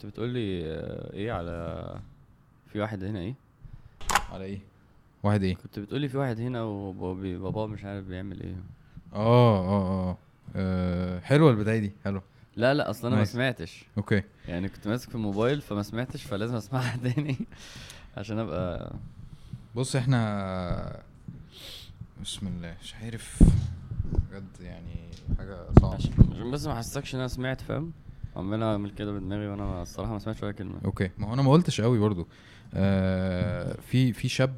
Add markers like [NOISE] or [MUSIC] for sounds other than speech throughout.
كنت بتقول لي آه، إيه على في واحد هنا إيه؟ على إيه؟ واحد إيه؟ كنت بتقول لي في واحد هنا وباباه مش عارف بيعمل إيه. آه آه آه آه، حلوة البدايه دي حلو لا لا أصلا أنا ما. سمعتش. أوكي. يعني كنت ماسك في الموبايل فما سمعتش فلازم أسمعها [LAUGHS] تاني عشان أبقى بص إحنا بسم الله مش عارف بجد يعني حاجة صعبة. عشان بس ما احسسكش إن أنا سمعت فاهم؟ عمال أعمل كده بدماغي وأنا الصراحة ما سمعتش ولا كلمة أوكي ما هو أنا ما قلتش قوي برضو آه في في شاب.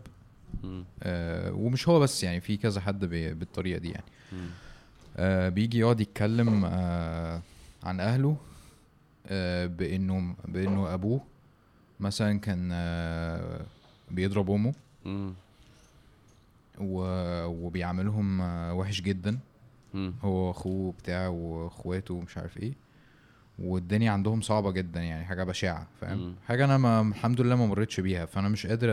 آه ومش هو بس يعني في كذا حد بالطريقة دي يعني. آه بيجي يقعد يتكلم آه عن أهله آه بإنه بإنه أبوه مثلا كان آه بيضرب أمه. و- وبيعاملهم آه وحش جدا. هو واخوه بتاع وأخواته ومش عارف إيه والدنيا عندهم صعبة جدا يعني حاجة بشعة مم. فاهم حاجة أنا ما الحمد لله ما مريتش بيها فأنا مش قادر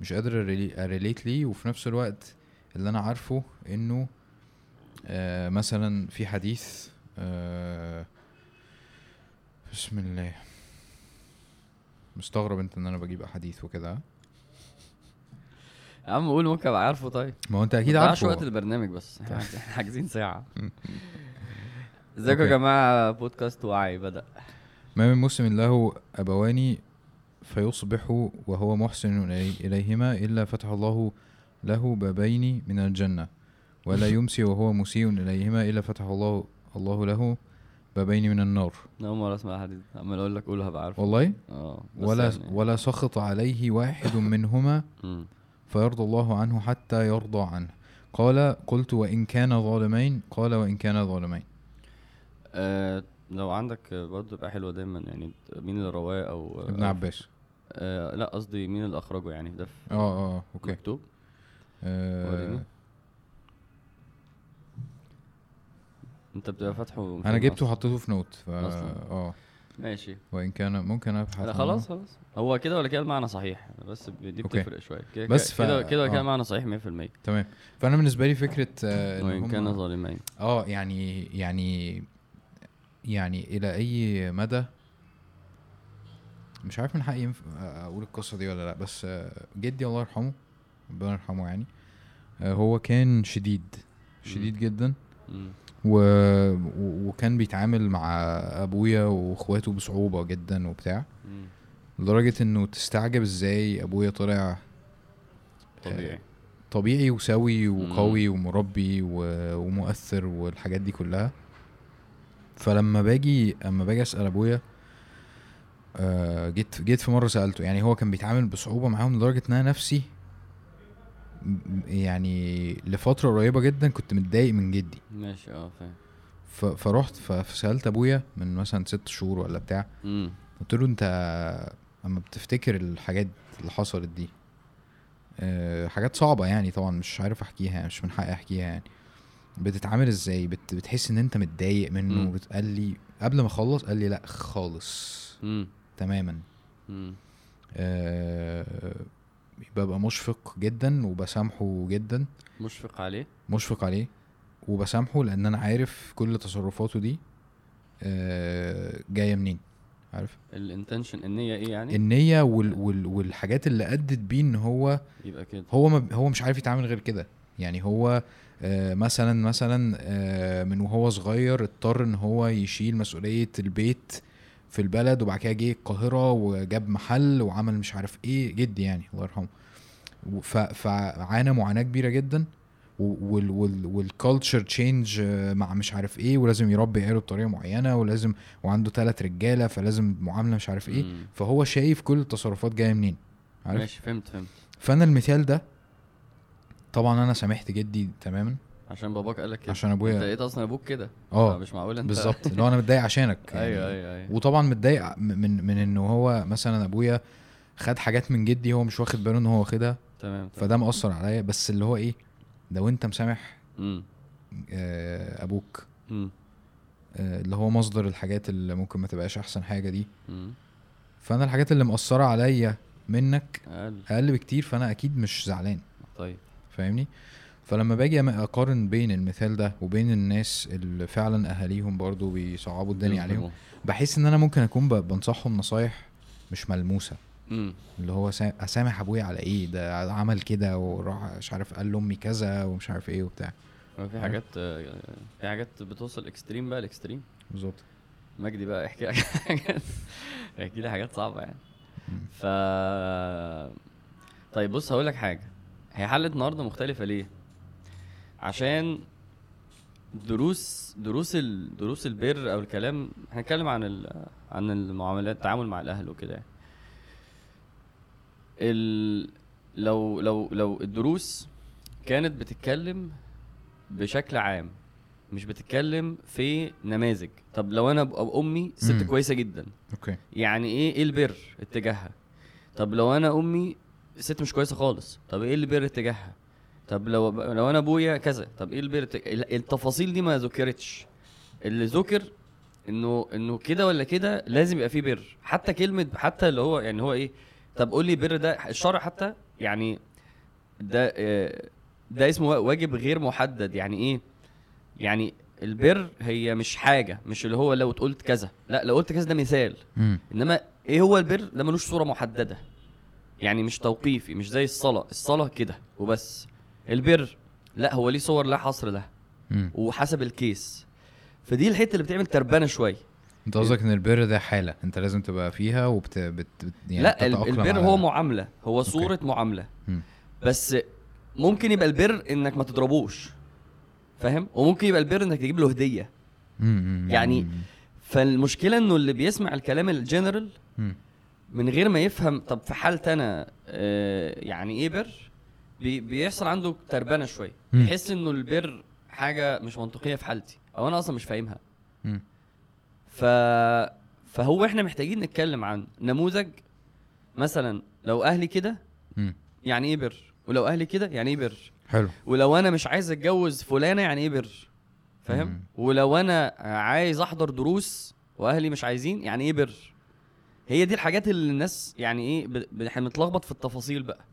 مش قادر اريليت ليه. وفي نفس الوقت اللي أنا عارفه إنه آه مثلا في حديث آه بسم الله. مستغرب أنت إن أنا بجيب أحاديث وكده؟ يا عم قول ممكن أبقى عارفه طيب. ما هو أنت أكيد عارفه. وقت البرنامج بس. [LAUGHS] إحنا حاجزين ساعة. ازيكم يا. جماعة؟ بودكاست وعي بدأ. ما من مسلم له أبوان فيصبح وهو محسن إليهما إلا فتح الله له بابين من الجنة ولا [LAUGHS] يمسي وهو مسيء إليهما إلا فتح الله الله له بابين من النار. أول مرة أسمع حديث عمال أقول لك قول هبقى عارفه والله؟ آه ولا يعني- ولا سخط عليه واحد منهما. [LAUGHS] فيرضى الله عنه حتى يرضى عنه. قال قلت وإن كان ظالمين؟ قال وإن كان ظالمين. آه لو عندك برضه يبقى حلوة دايما يعني مين اللي رواه أو ابن أو- عباس آه لا قصدي مين اللي أخرجه يعني ده في آه آه أوكي مكتوب آه. أنت بتبقى فاتحه أنا جبته؟ وحطيته في نوت أصلاً. آه ماشي وإن كان ممكن أبحث لا. خلاص خلاص هو كده ولا كده المعنى صحيح بس دي. بتفرق شوية كده بس ف- كده كده ولا كده آه. المعنى صحيح 100% تمام فأنا بالنسبة لي فكرة آه وإن كان ظالمين آه يعني يعني يعني إلى أي مدى؟ مش عارف من حقي ينف... أقول القصة دي ولا لأ بس آه، جدي الله يرحمه ربنا يرحمه يعني آه، هو كان شديد شديد جدا. و... وكان بيتعامل مع أبويا وأخواته بصعوبة جدا وبتاع. لدرجة إنه تستعجب إزاي أبويا طلع طبيعي. طبيعي وسوي وقوي ومربي ومؤثر والحاجات دي كلها. فلما باجي أما باجي أسأل أبويا آه، جيت جيت في مرة سألته يعني هو كان بيتعامل بصعوبة معاهم لدرجة إن أنا نفسي يعني لفترة قريبة جدا كنت متضايق من جدي. ماشي آه فاهم. فرحت فسألت أبويا من مثلا ست شهور ولا بتاع. قلت له أنت أما بتفتكر الحاجات اللي حصلت دي آه، حاجات صعبة يعني طبعا مش عارف أحكيها يعني مش من حقي أحكيها يعني. بتتعامل إزاي؟ بت بتحس إن أنت متضايق منه مم. وبتقال لي قبل ما أخلص قال لي لأ خالص. مم. تماما. مم. أه ببقى مشفق جدا وبسامحه جدا. مشفق عليه؟ مشفق عليه وبسامحه لأن أنا عارف كل تصرفاته دي أه جاية منين. عارف؟ الإنتنشن النية إيه يعني؟ النية وال وال والحاجات اللي أدت بيه إن هو يبقى كده. هو ما هو مش عارف يتعامل غير كده. يعني هو آه مثلا مثلا آه من وهو صغير اضطر إن هو يشيل مسؤولية البيت في البلد وبعد كده جه القاهرة وجاب محل وعمل مش عارف إيه جدي يعني الله يرحمه. فعانى معاناة كبيرة جدا وال وال وال culture change مع مش عارف إيه ولازم يربي عياله بطريقة معينة ولازم وعنده ثلاث رجالة فلازم معاملة مش عارف إيه. فهو شايف كل التصرفات جاية منين عارف؟ ماشي فهمت فهمت. فأنا المثال ده طبعا أنا سامحت جدي تماما. عشان باباك قال لك كده. عشان أنت ابويا لقيت أصلا أبوك كده. آه مش معقول أنت بالظبط. [LAUGHS] اللي هو أنا متضايق عشانك يعني. أيوه أيوه. أيوه وطبعا متضايق من من انه هو مثلا أبويا خد حاجات من جدي هو مش واخد باله إن هو واخدها. تمام فده مأثر عليا. بس اللي هو إيه لو أنت مسامح. آه، أبوك. مم. آه، اللي هو مصدر الحاجات اللي ممكن ما تبقاش أحسن حاجة دي. مم. فأنا الحاجات اللي مأثرة عليا منك أقل. أقل بكتير فأنا أكيد مش زعلان. طيب. فاهمني؟ فلما باجي أقارن بين المثال ده وبين الناس اللي فعلا أهاليهم برضو بيصعبوا الدنيا عليهم بحس إن أنا ممكن أكون بنصحهم نصايح مش ملموسة. امم اللي هو سا- أسامح أبويا على إيه؟ ده عمل كده وراح مش عارف قال لأمي كذا ومش عارف إيه وبتاع. في حاجات في حاجات بتوصل extreme بقى ال extreme بالظبط. مجدي بقى احكي لك [LAUGHS] حاجات احكي لي حاجات صعبة يعني. مم. ف طيب بص هقول لك حاجة. هي حلقه النهارده مختلفة ليه؟ عشان دروس دروس ال... دروس البر أو الكلام هنتكلم عن ال... عن المعاملات التعامل مع الأهل وكده. ال... لو لو لو الدروس كانت بتتكلم بشكل عام مش بتتكلم في نماذج. طب لو أنا أمي ست مم. كويسة جدا. okay. يعني إيه إيه البر اتجاهها؟ طب لو أنا أمي ست مش كويسة خالص. طب إيه البر اتجاهها؟ طب لو لو أنا أبويا كذا طب إيه البر اتج- ال- التفاصيل دي ما ذكرتش. اللي ذكر إنه إنه كده ولا كده لازم يبقى فيه بر حتى كلمة حتى اللي هو يعني هو إيه طب قول لي بر ده الشرع حتى يعني ده آه، ده اسمه واجب غير محدد. يعني إيه؟ يعني البر هي مش حاجة مش اللي هو لو قلت كذا. لا لو قلت كذا ده مثال. إنما إيه هو البر ده ملوش صورة محددة. يعني مش توقيفي مش زي الصلاة. الصلاة كده وبس. البر لا هو ليه صور لا حصر لها. وحسب الكيس. فدي الحتة اللي بتعمل تربانة شوية. انت قصدك ان البر ده حالة انت لازم تبقى فيها وبت بت بت يعني لا البر هو معاملة هو صورة معاملة. مم. بس ممكن يبقى البر إنك ما تضربوش. فاهم؟ وممكن يبقى البر إنك تجيب له هدية. يعني فالمشكلة إنه اللي بيسمع الكلام الجنرال. من غير ما يفهم طب في حالتي أنا آه، يعني إيه بر؟ بي بيحصل عنده تربنة شوية. يحس إنه البر حاجة مش منطقية في حالتي أو أنا أصلا مش فاهمها. ف فهو إحنا محتاجين نتكلم عن نموذج مثلا لو أهلي كده. يعني إيه بر؟ ولو أهلي كده يعني إيه بر؟ حلو. ولو أنا مش عايز أتجوز فلانة يعني إيه بر؟ فاهم. ولو أنا عايز أحضر دروس وأهلي مش عايزين يعني إيه بر؟ هي دي الحاجات اللي الناس يعني إيه إحنا بنتلخبط في التفاصيل بقى.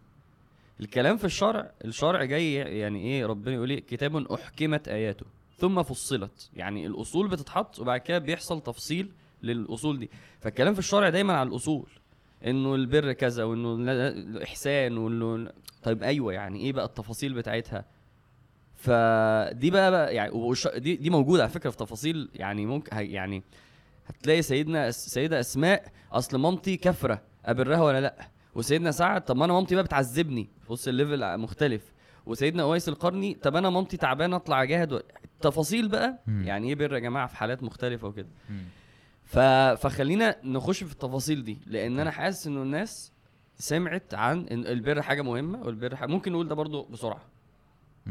الكلام في الشرع الشرع جاي يعني إيه ربنا يقول إيه كتاب أحكمت آياته ثم فصلت. يعني الأصول بتتحط وبعد كده بيحصل تفصيل للأصول دي. فالكلام في الشرع دايما على الأصول. إنه البر كذا وإنه لا- الإحسان وإنه طيب أيوه يعني إيه بقى التفاصيل بتاعتها؟ فدي بقى, بقى يعني دي دي موجودة على فكرة في تفاصيل يعني ممكن يعني هتلاقي سيدنا سيدة أسماء أصل مامتي كفره أبرها ولا لأ وسيدنا سعد طب ما أنا مامتي بقى بتعذبني بص ال level مختلف وسيدنا أويس القرني طب أنا مامتي تعبانة أطلع أجاهد و... التفاصيل بقى. يعني إيه بر يا جماعة في حالات مختلفة وكده. ف... فخلينا نخش في التفاصيل دي لأن أنا حاسس إنه الناس سمعت عن إن البر حاجة مهمة والبر حاجة ممكن نقول ده برضو بسرعة.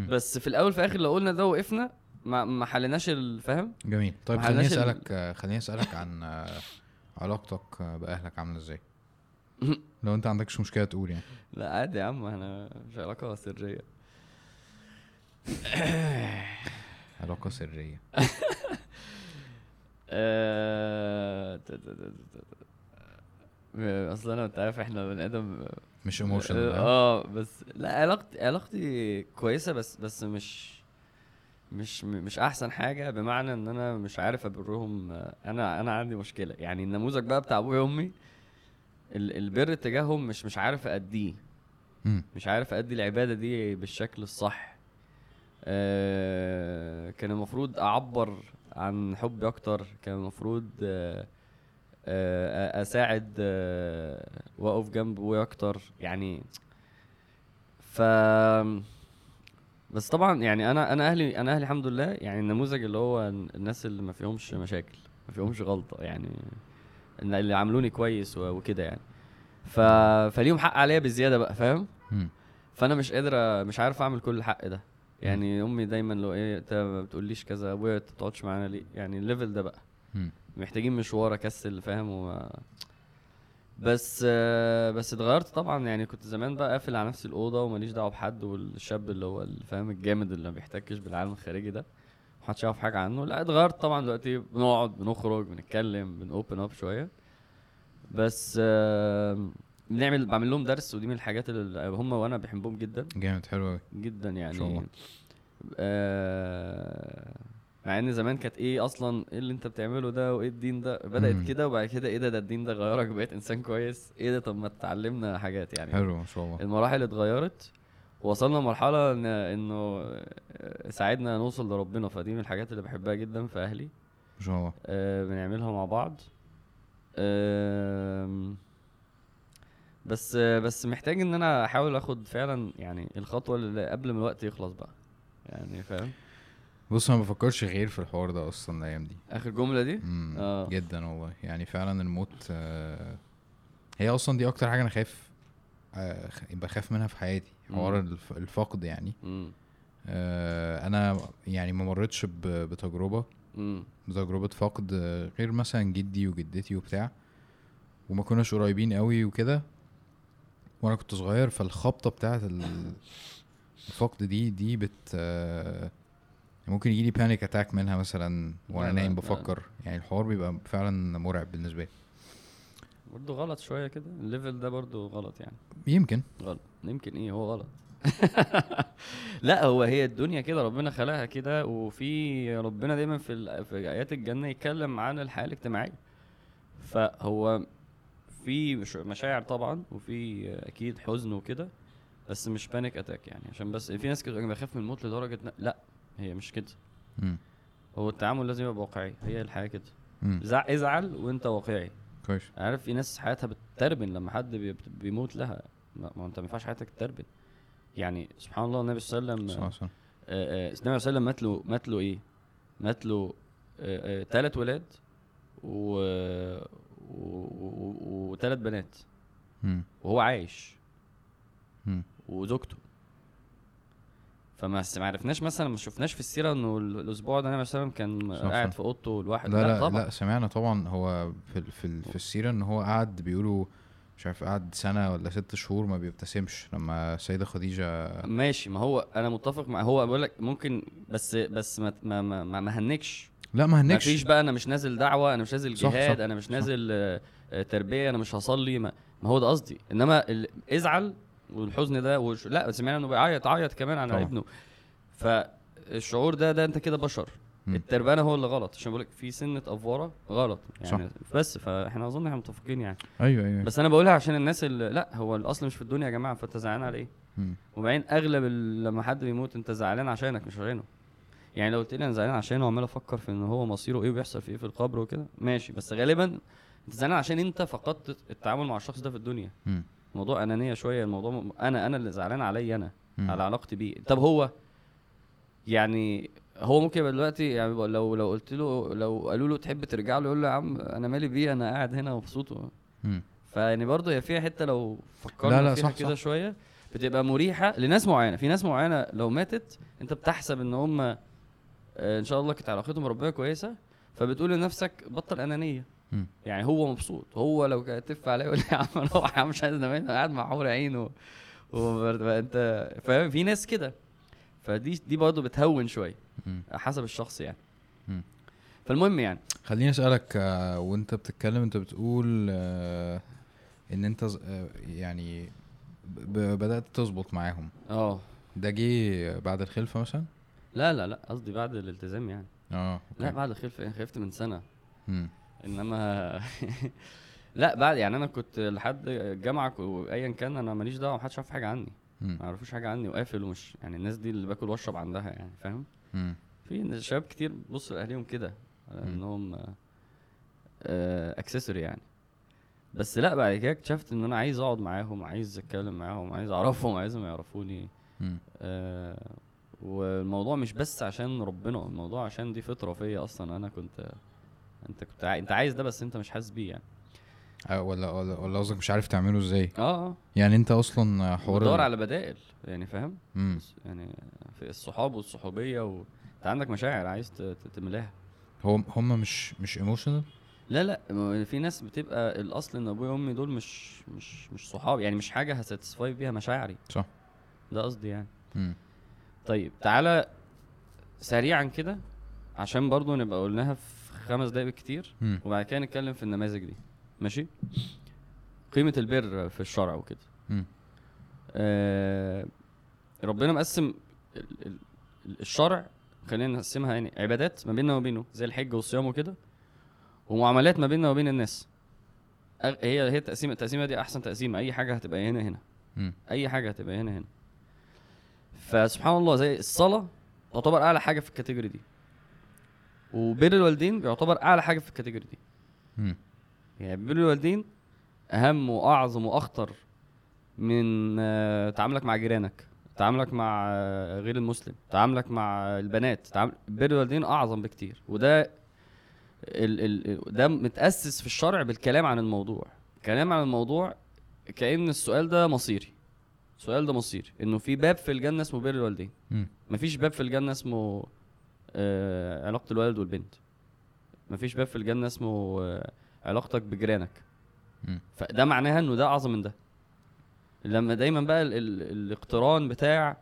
بس في الأول في الآخر لو قلنا ده وقفنا ما ما حلناش الفهم جميل. طيب خليني ال- اسالك آه، خليني أسألك عن آه، [LAUGHS] علاقتك آه، بأهلك عاملة إزاي؟ [LAUGHS] لو أنت عندكش مشكلة تقول يعني. لا عادي يا عم أنا مش علاقة سرية. [COUGHS] علاقة سرية. [LAUGHS] آه، آه، أصل أنا أنت عارف إحنا بني آدم مش ايموشنال آه بس لا علاقتي علاقتي كويسة بس بس مش مش مش أحسن حاجة بمعنى إن أنا مش عارف أبرهم أنا أنا عندي مشكلة. يعني النموذج بقى بتاع أبويا وأمي ال- البر تجاههم مش مش عارف أديه. مش عارف أدي العبادة دي بالشكل الصح. آه كان المفروض أعبر عن حبي أكتر كان المفروض آه آه أساعد آه وأقف جنب أبويا أكتر. يعني ف بس طبعا يعني أنا أنا أهلي أنا أهلي الحمد لله يعني النموذج اللي هو الناس اللي ما فيهمش مشاكل ما فيهمش غلطة يعني اللي عاملوني كويس وكده يعني. ف... فليهم حق عليا بزيادة بقى فاهم. فأنا مش قادر مش عارف أعمل كل الحق ده. يعني أمي دايما لو إيه أنت ما بتقوليش كذا أبويا انت ما بتقعدش معانا ليه؟ يعني الليفل ده بقى. محتاجين مشوار أكسل فاهم؟ و... بس آه، بس اتغيرت طبعا يعني كنت زمان بقى قافل على نفسي الأوضة وماليش دعوة بحد والشاب اللي هو الفاهم الجامد اللي ما بيحتكش بالعالم الخارجي ده. محدش يعرف حاجة عنه. لا اتغيرت طبعا دلوقتي. بنقعد بنخرج بنتكلم بنوبن اب شوية. بس آه، بنعمل بعمل لهم درس ودي من الحاجات اللي هم وأنا بحبهم جدا. جامد حلو قوي جدا يعني. آه مع إن زمان كانت إيه أصلا إيه اللي أنت بتعمله ده وإيه الدين ده؟ بدأت. كده وبعد كده إيه ده؟ ده الدين ده غيرك بقيت إنسان كويس. إيه ده؟ طب ما اتعلمنا حاجات يعني. حلو ما شاء الله. المراحل اتغيرت وصلنا لمرحلة إن إنه آه، ساعدنا نوصل لربنا. فدي من الحاجات اللي بحبها جدا في أهلي. ما شاء الله. آه بنعملها مع بعض. آم، بس بس محتاج إن أنا أحاول آخد فعلا يعني الخطوة اللي قبل ما الوقت يخلص بقى. يعني فاهم؟ بص أنا ما بفكرش غير في الحوار ده أصلا الأيام دي آخر جملة دي مم. آه. جدا والله يعني فعلا الموت آه، هي أصلا دي أكتر حاجة أنا خايف آه، بخاف منها في حياتي حوار مم. الف- الفقد يعني آه، أنا يعني ما مرتش بتجربة امم بتجربة فقد آه، غير مثلا جدي وجدتي وبتاع وما كناش قريبين قوي وكده وأنا كنت صغير فالخبطة بتاعت ال- الفقد دي دي بت آه، ممكن يجيلي panic attack منها مثلا وأنا نايم لا. بفكر. يعني الحوار بيبقى فعلا مرعب بالنسبة لي. برضه غلط شوية كده. ال level ده برضه غلط يعني. يمكن. غلط. يمكن إيه؟ هو غلط. [LAUGHS] لا هو هي الدنيا كده ربنا خلقها كده وفي ربنا دايما في في آيات الجنة يتكلم عن الحياة الاجتماعية. فهو في مش- مشاعر طبعا وفي أكيد حزن وكده بس مش panic attack يعني. عشان بس في ناس كده بخاف من الموت لدرجة لا. هي مش كده مم. هو التعامل لازم يبقى واقعي هي الحياة كده. زع- ازعل وانت واقعي كويس عارف في ناس حياتها بتتربن لما حد بي- بيموت لها ما ما انت ما ينفعش حياتك تتربن يعني سبحان الله النبي صلى الله عليه وسلم آه، آه، النبي صلى الله عليه وسلم مات له مات له إيه؟ مات له ثلاث ولاد و وثلاث بنات مم. وهو عايش مم. وزوجته فما ما عرفناش مثلا ما شفناش في السيرة إنه ال- الأسبوع ده النبي عليه وسلم كان صح، قاعد صح. في أوضته لوحده. لا لا طبعا. لا سمعنا طبعا هو في في في السيرة إن هو قعد بيقولوا مش عارف قعد سنة ولا ست شهور ما بيبتسمش لما السيدة خديجة ماشي ما هو أنا متفق مع هو بقول لك ممكن بس بس ما ما ما, ما, هنكش لا ما ما هنكش فيش بقى أنا مش نازل دعوة أنا مش نازل صح، جهاد صح، أنا مش صح. نازل آه، آه، تربية أنا مش هصلي ما, ما هو ده قصدي. إنما ازعل والحزن ده وش... لا سمعنا إنه بيعيط عيط كمان على طبعا. ابنه. فالشعور ده ده أنت كده بشر. التربانه هو اللي غلط. عشان بقول لك في سنة افوره غلط. يعني صح. بس فإحنا أظن إحنا متفقين يعني. أيوه أيوه. بس أنا بقولها عشان الناس اللي لا هو الأصل مش في الدنيا يا جماعة. فأنت زعلان على إيه. وبعدين أغلب لما حد بيموت أنت زعلان عشانك مش عشانه. يعني لو قلت لي أنا زعلان عشانه وعمال أفكر في إن هو مصيره إيه وبيحصل في إيه في القبر وكده ماشي. بس غالبا أنت زعلان عشان أنت فقدت التعامل مع الشخص ده في الدنيا. مم. موضوع أنانية شوية الموضوع م... أنا أنا اللي زعلان عليا أنا مم. على علاقتي بيه طب هو يعني هو ممكن يبقى دلوقتي يعني لو لو قلت له لو قالوا له تحب ترجع له يقول له يا عم أنا مالي بيه أنا قاعد هنا مبسوط. فيعني برضه هي فيها حتة لو فكرنا لا، لا، فيها كده. شوية بتبقى مريحة لناس معينة في ناس معينة لو ماتت أنت بتحسب إن هم آه، إن شاء الله كانت علاقتهم ربنا كويسة فبتقول لنفسك بطل أنانية. يعني هو مبسوط. هو لو كان تف عليه يقول لي يا عم روح يا عم مش عايز انام هنا قاعد مع حور عين و... وانت فاهم؟ في ناس كده. فدي دي برضه بتهون شوية. حسب الشخص يعني. فالمهم يعني. خليني أسألك آه، وأنت بتتكلم أنت بتقول آه، إن أنت آه، يعني بدأت تظبط معاهم. آه. ده جه بعد الخلفة مثلا؟ لا لا لا قصدي بعد الالتزام يعني. آه لا. بعد الخلفة خلفت من سنة. مم. إنما [LAUGHS] لا بعد يعني أنا كنت لحد الجامعة وايا كان أنا ماليش دعوة محدش عارف حاجة عني. ما يعرفوش حاجة عني وقافل ومش يعني الناس دي اللي باكل وأشرب عندها يعني فاهم. في شباب كتير بص لأهاليهم كده. إنهم اكسسوري يعني بس لا بعد كده اكتشفت إن أنا عايز أقعد معاهم عايز أتكلم معاهم عايز أعرفهم عايزهم يعرفوني. آه والموضوع مش بس عشان ربنا الموضوع عشان دي فطرة فيا أصلا أنا كنت انت كنت. انت عايز ده بس انت مش حاسس بيه يعني. آه، ولا ولا ولا قصدك مش عارف تعمله إزاي؟ آه آه. يعني أنت أصلا حوار بدور على بدائل يعني فاهم؟ يعني في الصحاب والصحوبية و... انت عندك مشاعر عايز تملاها. هو هم مش مش ايموشنال لا لا في ناس بتبقى الأصل إن أبويا وأمي دول مش مش مش صحاب يعني مش حاجة هساتسفاي بيها مشاعري. صح. ده قصدي يعني. مم. طيب تعالى سريعا كده عشان برضو نبقى قلناها في خمس دقايق كتير مم. وبعد كده نتكلم في النماذج دي. ماشي؟ قيمة البر في الشرع وكده. آه ربنا مقسم ال- ال- ال- الشرع خلينا نقسمها يعني عبادات ما بيننا وبينه زي الحج والصيام وكده ومعاملات ما بيننا وبين الناس. هي هي التقسيمه التقسيمة دي أحسن تقسيمه أي حاجة هتبقى هنا هنا. مم. أي حاجة هتبقى هنا هنا. فسبحان الله زي الصلاة تعتبر أعلى حاجة في ال category دي. وبر الوالدين بيعتبر أعلى حاجة في ال category دي. مم. يعني بر الوالدين أهم وأعظم وأخطر من آه، تعاملك مع جيرانك تعاملك مع آه، غير المسلم تعاملك مع البنات تعامل بر الوالدين أعظم بكتير. وده ال ال ده متأسس في الشرع بالكلام عن الموضوع. كلام عن الموضوع كأن السؤال ده مصيري. السؤال ده مصيري. إنه في باب في الجنة اسمه بر الوالدين. مفيش باب في الجنة اسمه آه علاقة الوالد والبنت. مفيش باب في الجنة اسمه آه علاقتك بجيرانك. فده معناها إنه ده أعظم من ده. لما دايما بقى ال ال الاقتران بتاع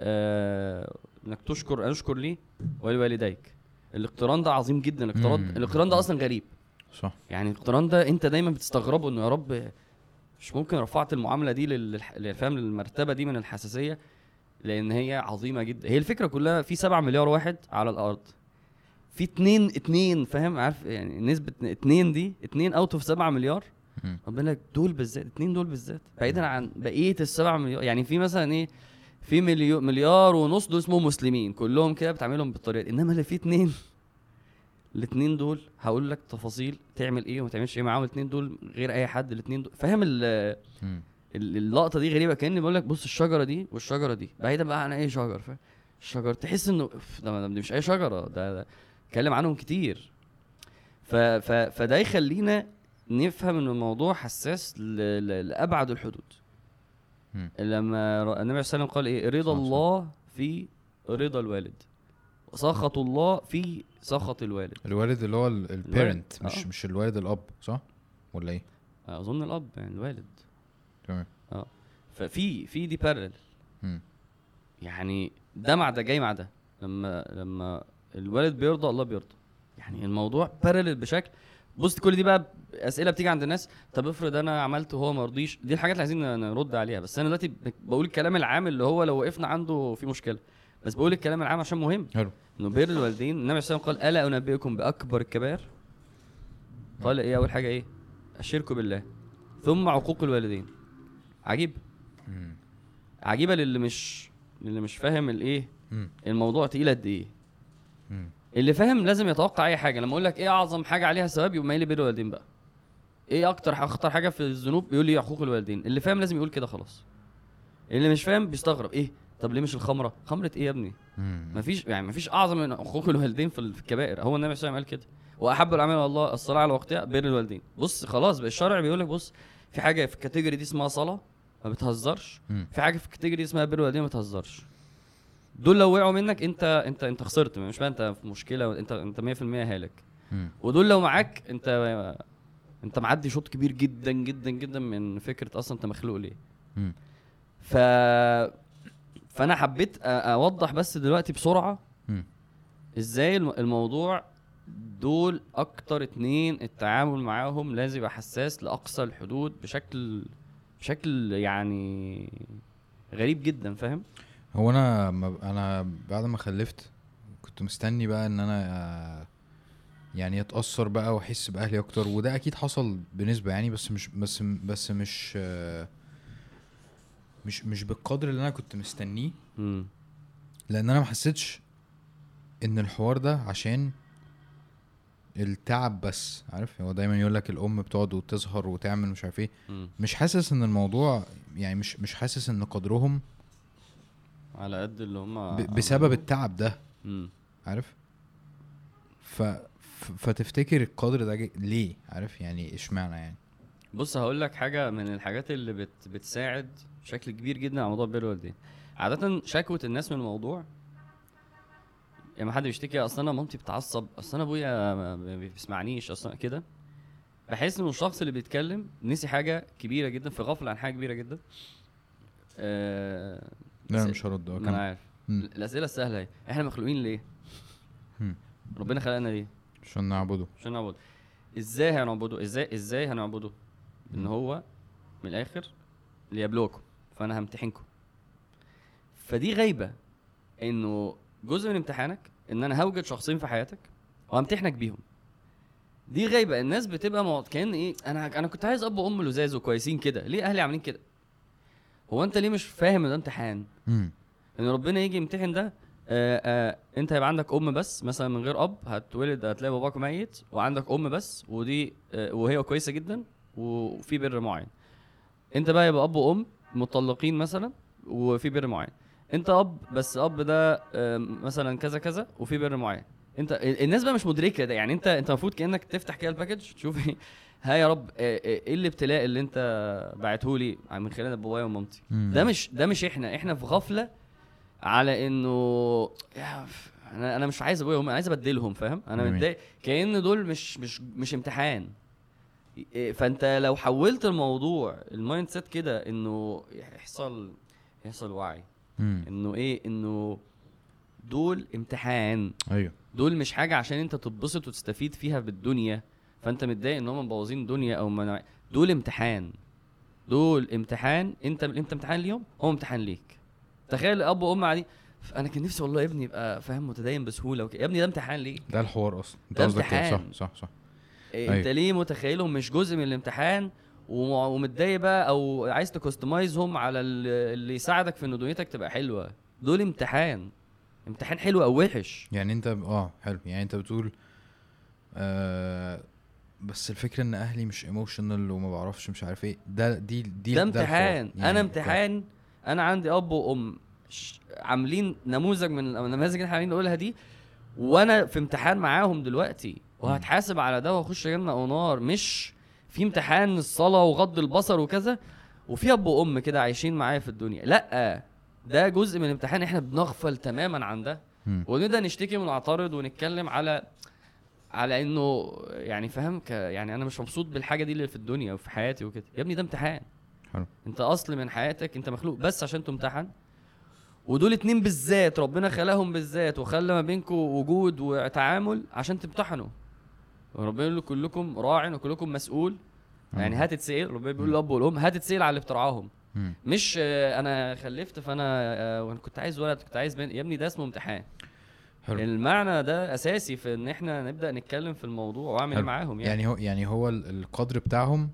آه إنك تشكر أشكر لي ولوالديك. الاقتران ده عظيم جدا. الاقتران. الاقتران ده أصلا غريب. صح. يعني الاقتران ده أنت دايما بتستغربه إنه يا رب مش ممكن رفعت المعاملة دي لل لل- فاهم للمرتبة دي من الحساسية. لأن هي عظيمة جدا. هي الفكرة كلها في 7 مليار واحد على الأرض. في اتنين اتنين فاهم؟ عارف يعني نسبة اتنين دي اتنين out of 7 مليار. ربنا لك دول بالذات اتنين دول بالذات. بعيدا عن بقية السبع مليار. يعني في مثلا إيه؟ في مليو مليار ونص دول اسمهم مسلمين. كلهم كده بتعملهم بالطريقة دي. إنما اللي في اتنين الاتنين دول هقول لك تفاصيل تعمل إيه وما تعملش إيه معاهم. الاتنين دول غير أي حد. الاتنين دول فاهم. ال- اللقطة دي غريبة كأني بقول لك بص الشجرة دي والشجرة دي بعيدا بقى عن أي شجر فاهم؟ الشجر تحس إنه ده مش أي شجرة ده اتكلم عنهم كتير. ف ف فده يخلينا نفهم إن الموضوع حساس ل... ل... لأبعد الحدود. مم. لما ر- النبي عليه الصلاه والسلام قال إيه؟ رضا صلى الله الله في رضا الوالد. وسخط الله في سخط الوالد. الوالد اللي هو البيرنت مش آه. مش الوالد الأب صح؟ ولا إيه؟ أظن الأب يعني الوالد. تمام. ففي في دي بارل. يعني ده مع ده جاي مع ده. لما لما الوالد بيرضى الله بيرضى. يعني الموضوع بارل بشكل. بص كل دي بقى أسئلة بتيجي عند الناس. طب افرض أنا عملت وهو ما رضيش؟ دي الحاجات اللي عايزين نرد عليها. بس أنا دلوقتي بقول الكلام العام اللي هو لو وقفنا عنده في مشكلة. بس بقول الكلام العام عشان مهم. حلو. إنه بر الوالدين النبي عليه الصلاة والسلام قال ألا أنبئكم بأكبر الكبائر قال إيه أول حاجة؟ إيه؟ الشرك بالله. ثم عقوق الوالدين. عجيب. مم. عجيبة للي مش للي مش فاهم الايه مم. الموضوع تقيل قد إيه. اللي فاهم لازم يتوقع أي حاجة. لما أقول لك إيه أعظم حاجة عليها ثواب يبقى مايل بر الوالدين بقى. إيه أكتر أخطر حاجة في الذنوب؟ بيقول لي حقوق الوالدين. اللي فاهم لازم يقول كده خلاص. اللي مش فاهم بيستغرب. إيه؟ طب ليه مش الخمرة؟ خمرة إيه يا ابني؟ مم. مفيش يعني مفيش أعظم من حقوق الوالدين في ال- في الكبائر. هو النبي صلى الله عليه وسلم قال كده. وأحب الأعمال الله الصلاة على وقتها بر الوالدين. بص خلاص بقى الشرع بيقول لك بص في حاجة في الكاتيجوري دي اسمها صلاة. ما بتهزرش مم. في حاجة في الكاتيجوري اسمها بر الوالدين ما تهزرش دول لو وقعوا منك انت انت انت خسرت مش بقى انت في مشكلة انت انت 100% هالك مم. ودول لو معاك انت انت معدي شوط كبير جدا جدا جدا من فكرة أصلا أنت مخلوق ليه مم. ف فأنا حبيت أوضح بس دلوقتي بسرعة مم. إزاي الم- الموضوع دول أكتر اتنين التعامل معاهم لازم يبقى حساس لأقصى الحدود بشكل بشكل يعني غريب جدا فاهم؟ هو أنا أنا بعد ما خلفت كنت مستني بقى إن أنا يعني أتأثر بقى وأحس بأهلي أكتر وده أكيد حصل بنسبة يعني بس مش بس بس مش مش مش بالقدر اللي أنا كنت مستنيه. لأن أنا ما حسيتش إن الحوار ده عشان التعب بس عارف؟ هو دايما يقول لك الأم بتقعد وتسهر وتعمل مش عارف إيه. مش حاسس إن الموضوع يعني مش مش حاسس إن قدرهم على قد اللي هم بسبب التعب ده. امم عارف؟ ف فتفتكر القدر ده ليه؟ عارف؟ يعني إشمعنى يعني؟ بص هقول لك حاجة من الحاجات اللي بت بتساعد بشكل كبير جدا على موضوع الوالدين. عاده شكوى الناس من الموضوع لما حد بيشتكي. أصل أنا مامتي بتعصب أصل أنا أبويا ما ما بيسمعنيش أصلا كده. بحس ان الشخص اللي بيتكلم نسي حاجة كبيرة جدا في غفلة عن حاجة كبيرة جدا. آه لا مش هرد ما أنا. عارف. مم. الأسئلة السهلة أهي. إحنا مخلوقين ليه؟ مم. ربنا خلقنا ليه؟ عشان نعبده. عشان نعبده. إزاي هنعبده؟ إزاي إزاي هنعبده؟ إن. هو من الآخر ليبلوكم فأنا همتحنكم. فدي غايبه إنه جزء من امتحانك إن أنا هوجد شخصين في حياتك وهمتحنك بيهم. دي غايبة. الناس بتبقى مع... كأن إيه أنا أنا كنت عايز أب وأم لذاذ وكويسين كده. ليه أهلي عاملين كده؟ هو أنت ليه مش فاهم إن ده امتحان. إن ربنا يجي يمتحن ده آآ آآ أنت هيبقى عندك أم بس مثلا من غير أب هتولد هتلاقي باباك ميت وعندك أم بس ودي آه، وهي كويسة جدا وفي بر معين. أنت بقى يبقى أب وأم مطلقين مثلا وفي بر معين. انت اب بس اب ده آه، مثلا كذا كذا وفي بر معين. انت ال- الناس بقى مش مدركة ده. يعني انت انت المفروض كأنك تفتح كده ال package تشوف إيه. ها يا رب آه، آه، إيه الابتلاء اللي انت بعته لي من خلال بابايا ومامتي. ده مش ده مش إحنا. إحنا في غفلة على انه أنا أنا مش عايز ابويا وامي أنا عايز ابدلهم فاهم؟ أنا. متضايق. كأن دول مش مش مش امتحان. فانت لو حولت الموضوع ال mindset كده انه يحصل يحصل وعي. انه إيه انه دول امتحان. أيوه. دول مش حاجة عشان انت تتبسط وتستفيد فيها بالدنيا فانت متضايق ان هم مبوظين الدنيا أو منع... دول امتحان. دول امتحان. انت انت امتحان ليهم هو امتحان ليك. تخيل اب وأم قاعدين. أنا كان نفسي والله ابني يبقى فاهم متدين بسهولة. وكده يا ابني ده امتحان ليك ده الحوار أصلا. انت ده قصدك كده صح. صح صح. إيه أنت أيوة. ليه متخيلهم مش جزء من الامتحان ومتضايق بقى أو عايز ت customize هم على ال- اللي يساعدك في ان دنيتك تبقى حلوة. دول امتحان. امتحان حلو أو وحش. يعني انت آه حلو. يعني انت بتقول آه بس الفكرة ان أهلي مش emotional وما بعرفش مش عارف إيه. ده دي دي ده. امتحان. يعني أنا امتحان. أنا عندي اب وام عاملين نموذج من النماذج اللي إحنا عاملين نقولها دي وأنا في امتحان معاهم دلوقتي. وهتحاسب على ده واخش جنة أو نار. مش في امتحان الصلاة وغض البصر وكذا وفي أب وأم كده عايشين معايا في الدنيا. لأ ده جزء من الامتحان إحنا بنغفل تماما عن ده. ونبدأ نشتكي ونعترض ونتكلم على على إنه يعني فاهم ك يعني أنا مش مبسوط بالحاجة دي اللي في الدنيا وفي حياتي وكده. يا ابني ده امتحان. حلو. أنت أصل من حياتك أنت مخلوق. بس عشان تمتحن. ودول اتنين بالذات ربنا خلاهم بالذات وخلى ما بينكم وجود وتعامل عشان تمتحنوا. وربنا يقول كلكم راع وكلكم مسؤول. يعني آه. هتتسال ربنا بيقول للأب والأم هتتسال على اللي بترعاهم مم. مش آه، أنا خلفت فأنا آه، وأنا كنت عايز ولد كنت عايز بنت. يا ابني ده اسمه امتحان. حلو. المعنى ده أساسي في إن إحنا نبدأ نتكلم في الموضوع وأعمل. معاهم يعني, يعني هو يعني هو ال- القدر بتاعهم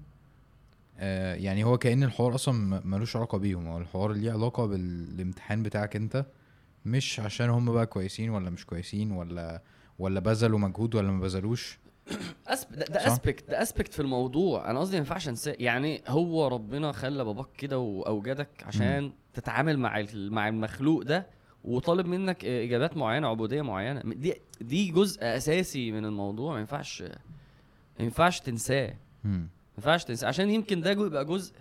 آه يعني هو كأن الحوار أصلا ملوش علاقة بيهم. هو الحوار ليه علاقة بالامتحان بتاعك أنت مش عشان هم بقى كويسين ولا مش كويسين ولا ولا بذلوا مجهود ولا ما بذلوش. أسب... ده؟ اسبكت ده اسبكت في الموضوع. أنا قصدي ما ينفعش أنساه. يعني هو ربنا خلى باباك كده وأوجدك عشان تتعامل مع مع المخلوق ده وطالب منك إجابات معينة عبودية معينة. دي دي جزء أساسي من الموضوع. ما ينفعش ما ينفعش تنساه. ما ينفعش تنساه. عشان يمكن ده يبقى جزء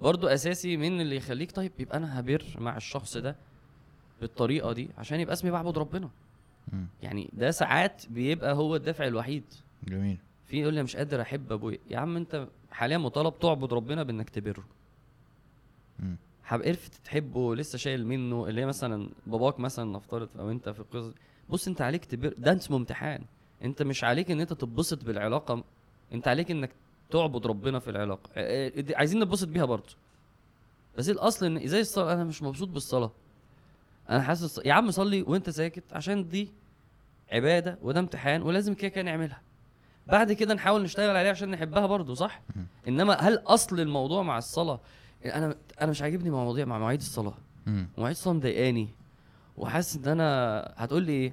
برضو أساسي من اللي يخليك طيب يبقى أنا هبر مع الشخص ده بالطريقة دي عشان يبقى اسمي بعبد ربنا. مم. يعني ده ساعات بيبقى هو الدافع الوحيد. جميل. في يقول لي مش قادر أحب أبويا. يا عم أنت حاليا مطالب تعبد ربنا بإنك تبره. عرفت تحبه لسه شايل منه اللي هي مثلا باباك مثلا نفترض أو أنت في القصة. بص أنت عليك تبر. ده اسمه امتحان. أنت مش عليك إن أنت تتبسط بالعلاقة. أنت عليك إنك تعبد ربنا في العلاقة. آه، دي- عايزين نتبسط بيها برضه. بس الأصل إن زي الصلاة؟ أنا مش مبسوط بالصلاة. أنا حاسس يا عم صلي وأنت ساكت عشان دي عبادة وده امتحان ولازم كده كده نعملها. بعد كده نحاول نشتغل عليها عشان نحبها برضه صح. إنما هل أصل الموضوع مع الصلاة؟ أنا أنا مش عاجبني مواضيع مع مواعيد الصلاة. مواعيد الصلاة مضايقاني وحاسس إن أنا هتقول لي إيه؟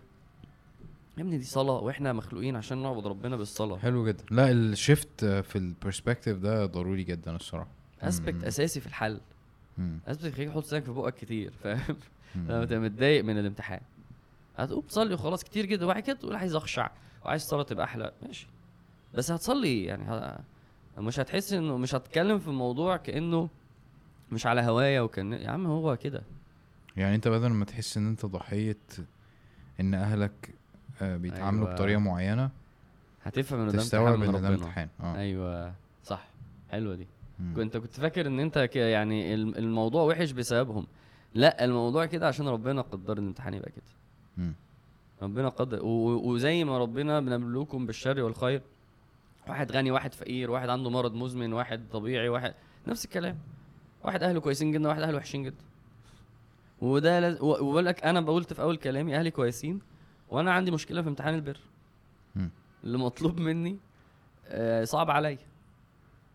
يا ابني دي صلاة وإحنا مخلوقين عشان نعبد ربنا بالصلاة. حلو جدا. لا ال shift في ال perspective ده ضروري جدا الصراحة. aspect. أساسي في الحل. aspect يخليك تحط سنك في بقك كتير فاهم. لما تبقى متضايق من الامتحان. هتقوم تصلي وخلاص كتير جدا. وبعد كده تقول عايز أخشع وعايز الصلاة تبقى أحلى. ماشي. بس هتصلي يعني ه... مش هتحس انه مش هتكلم في الموضوع كأنه مش على هواية وكان يا عم هو كده. يعني أنت بدل ما تحس إن أنت ضحيه إن أهلك آه، بيتعاملوا أيوة. بطريقة معينة هتفهم ان ده امتحان إن ده امتحان. آه. أيوه صح. حلوة دي. مم. كنت كنت فاكر إن أنت يعني الم- الموضوع وحش بسببهم. لأ الموضوع كده عشان ربنا قدر ان الامتحان يبقى كده. مم. ربنا قدر وزي ما ربنا بنبلوكم بالشر والخير واحد غني واحد فقير واحد عنده مرض مزمن واحد طبيعي واحد نفس الكلام. واحد أهله كويسين جدا واحد أهله وحشين جدا. وده لاز... و- وبقول لك أنا قلت في أول كلامي أهلي كويسين وأنا عندي مشكلة في امتحان البر. اللي مطلوب مني آه، صعب عليا.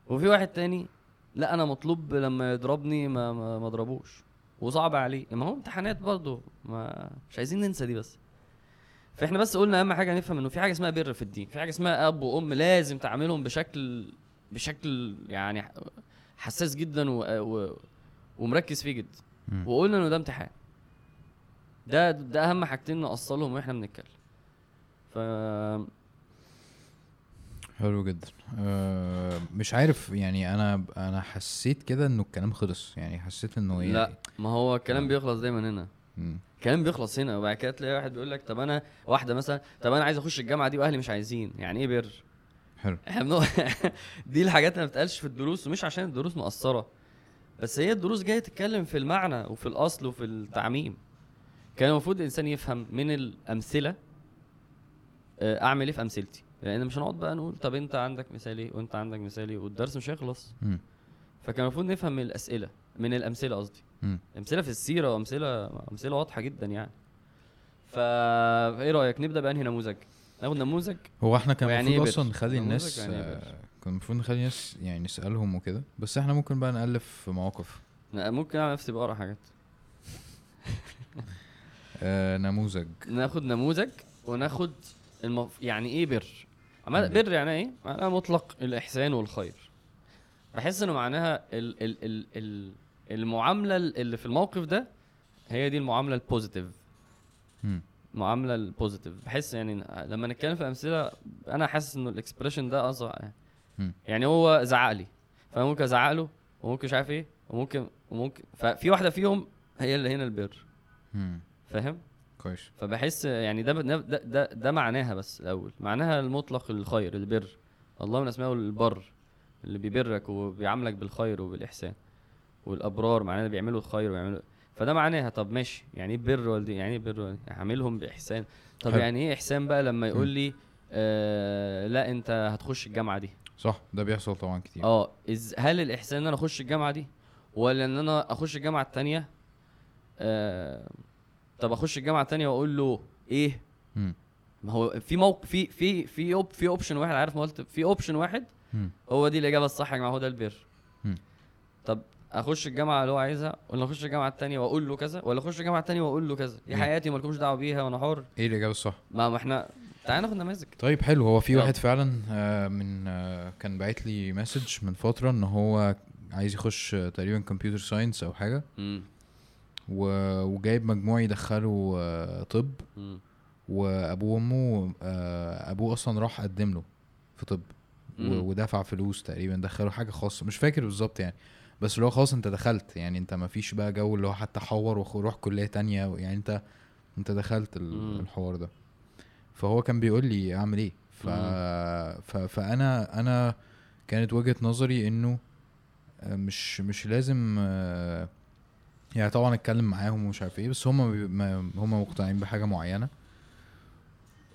وفي واحد تاني لا أنا مطلوب لما يضربني ما ما ما أضربوش. وصعب عليه. ما هو امتحانات برضه ما مش عايزين ننسى دي بس. فاحنا بس قلنا اهم حاجة نفهم انه في حاجة اسمها بر في الدين في حاجة اسمها أب وأم لازم تعاملهم بشكل بشكل يعني حساس جدا و... و... ومركز فيه جدا. وقلنا إنه ده امتحان ده ده أهم حاجتين نوصلهم وإحنا بنتكلم ف حلو جدا أه مش عارف يعني أنا أنا حسيت كده إنه الكلام خلص يعني حسيت إنه يعني لا ما هو الكلام آه. بيخلص دايما هنا مم. الكلام بيخلص هنا وبعد كده تلاقي واحد بيقول لك طب أنا واحدة مثلا طب أنا عايز أخش الجامعة دي وأهلي مش عايزين يعني إيه بر؟ حلو. إحنا. [LAUGHS] دي الحاجات اللي ما بتقالش في الدروس ومش عشان الدروس مقصرة بس هي الدروس جاية تتكلم في المعنى وفي الأصل وفي التعميم. كان المفروض الإنسان يفهم من الأمثلة آه، أعمل إيه في أمثلتي؟ لأن مش هنقعد بقى نقول طب أنت عندك مثالي وأنت عندك مثالي والدرس مش هيخلص. فكان المفروض نفهم من الأسئلة من الأمثلة قصدي. امثلة في السيرة وامثلة امثلة واضحة جدا يعني. فا إيه رأيك؟ نبدأ بأنهي نموذج؟ ناخد نموذج؟ هو إحنا كان المفروض؟ أصلا نخلي الناس يعني آه،؟ كان المفروض نخلي الناس يعني نسالهم وكده. بس إحنا ممكن بقى نألف في مواقف. ممكن أعمل نفسي بقرا حاجات. [LAUGHS] آه نموذج. ناخد نموذج وناخد المف... يعني إيه بر؟ مم. بر يعني إيه؟ معناها مطلق الإحسان والخير. بحس إنه معناها ال... ال... ال... ال... المعاملة اللي في الموقف ده هي دي المعاملة ال positive. المعامله ال positive بحس يعني لما نتكلم في أمثلة أنا حاسس إنه ال expression ده أصلا مم. يعني هو زعق لي. فانا ممكن أزعق له وممكن مش عارف إيه وممكن وممكن ففي واحدة فيهم هي اللي هنا البر. فاهم؟ كويس. فبحس يعني ده ده ده, ده معناها بس الأول. معناها المطلق الخير البر. الله من أسمائه البر اللي بيبرك وبيعاملك بالخير وبالإحسان. والأبرار معناها بيعملوا الخير ويعملوا فده معناها طب ماشي يعني إيه بر والدي يعني إيه بر والدي اعملهم بإحسان طب حلو. يعني إيه إحسان بقى لما يقول. لي آه لا أنت هتخش الجامعة دي صح ده بيحصل طبعا كتير آه إز هل الإحسان إن أنا أخش الجامعة دي ولا إن أنا أخش الجامعة التانية آه طب أخش الجامعة التانية وأقول له إيه. ما هو في موقف في في في op في option واحد عارف ما قلت في option واحد مم. هو دي الإجابة الصح يا جماعة هو ده البر مم. طب أخش الجامعة اللي هو عايزها ولا أخش الجامعة التانية وأقول له كذا ولا أخش الجامعة التانية وأقول له كذا؟ دي. حياتي مالكمش دعوة بيها وأنا حر. إيه الإجابة الصح؟ ما ما إحنا تعال ناخد نماذج. طيب حلو. هو في. واحد فعلا آه، من آه، كان باعت لي message من فترة إن هو عايز يخش آه، تقريبا computer science أو حاجة. و- وجايب مجموع يدخله طب. وأبوه وأمه أبوه أصلا راح قدم له في طب. ودفع فلوس تقريبا دخله حاجة خاصة. مش فاكر بالظبط يعني. بس اللي هو خلاص انت دخلت. يعني انت ما فيش بقى جو اللي هو حتى حول وروح كلية تانية يعني انت انت دخلت. الحوار ده. فهو كان بيقول لي اعمل إيه. ف... ف... فأنا أنا كانت وجهة نظري انه آه، مش مش لازم آه، يعني طبعا اتكلم معاهم ومش عارف إيه بس هم هم مقتنعين بحاجة معينة.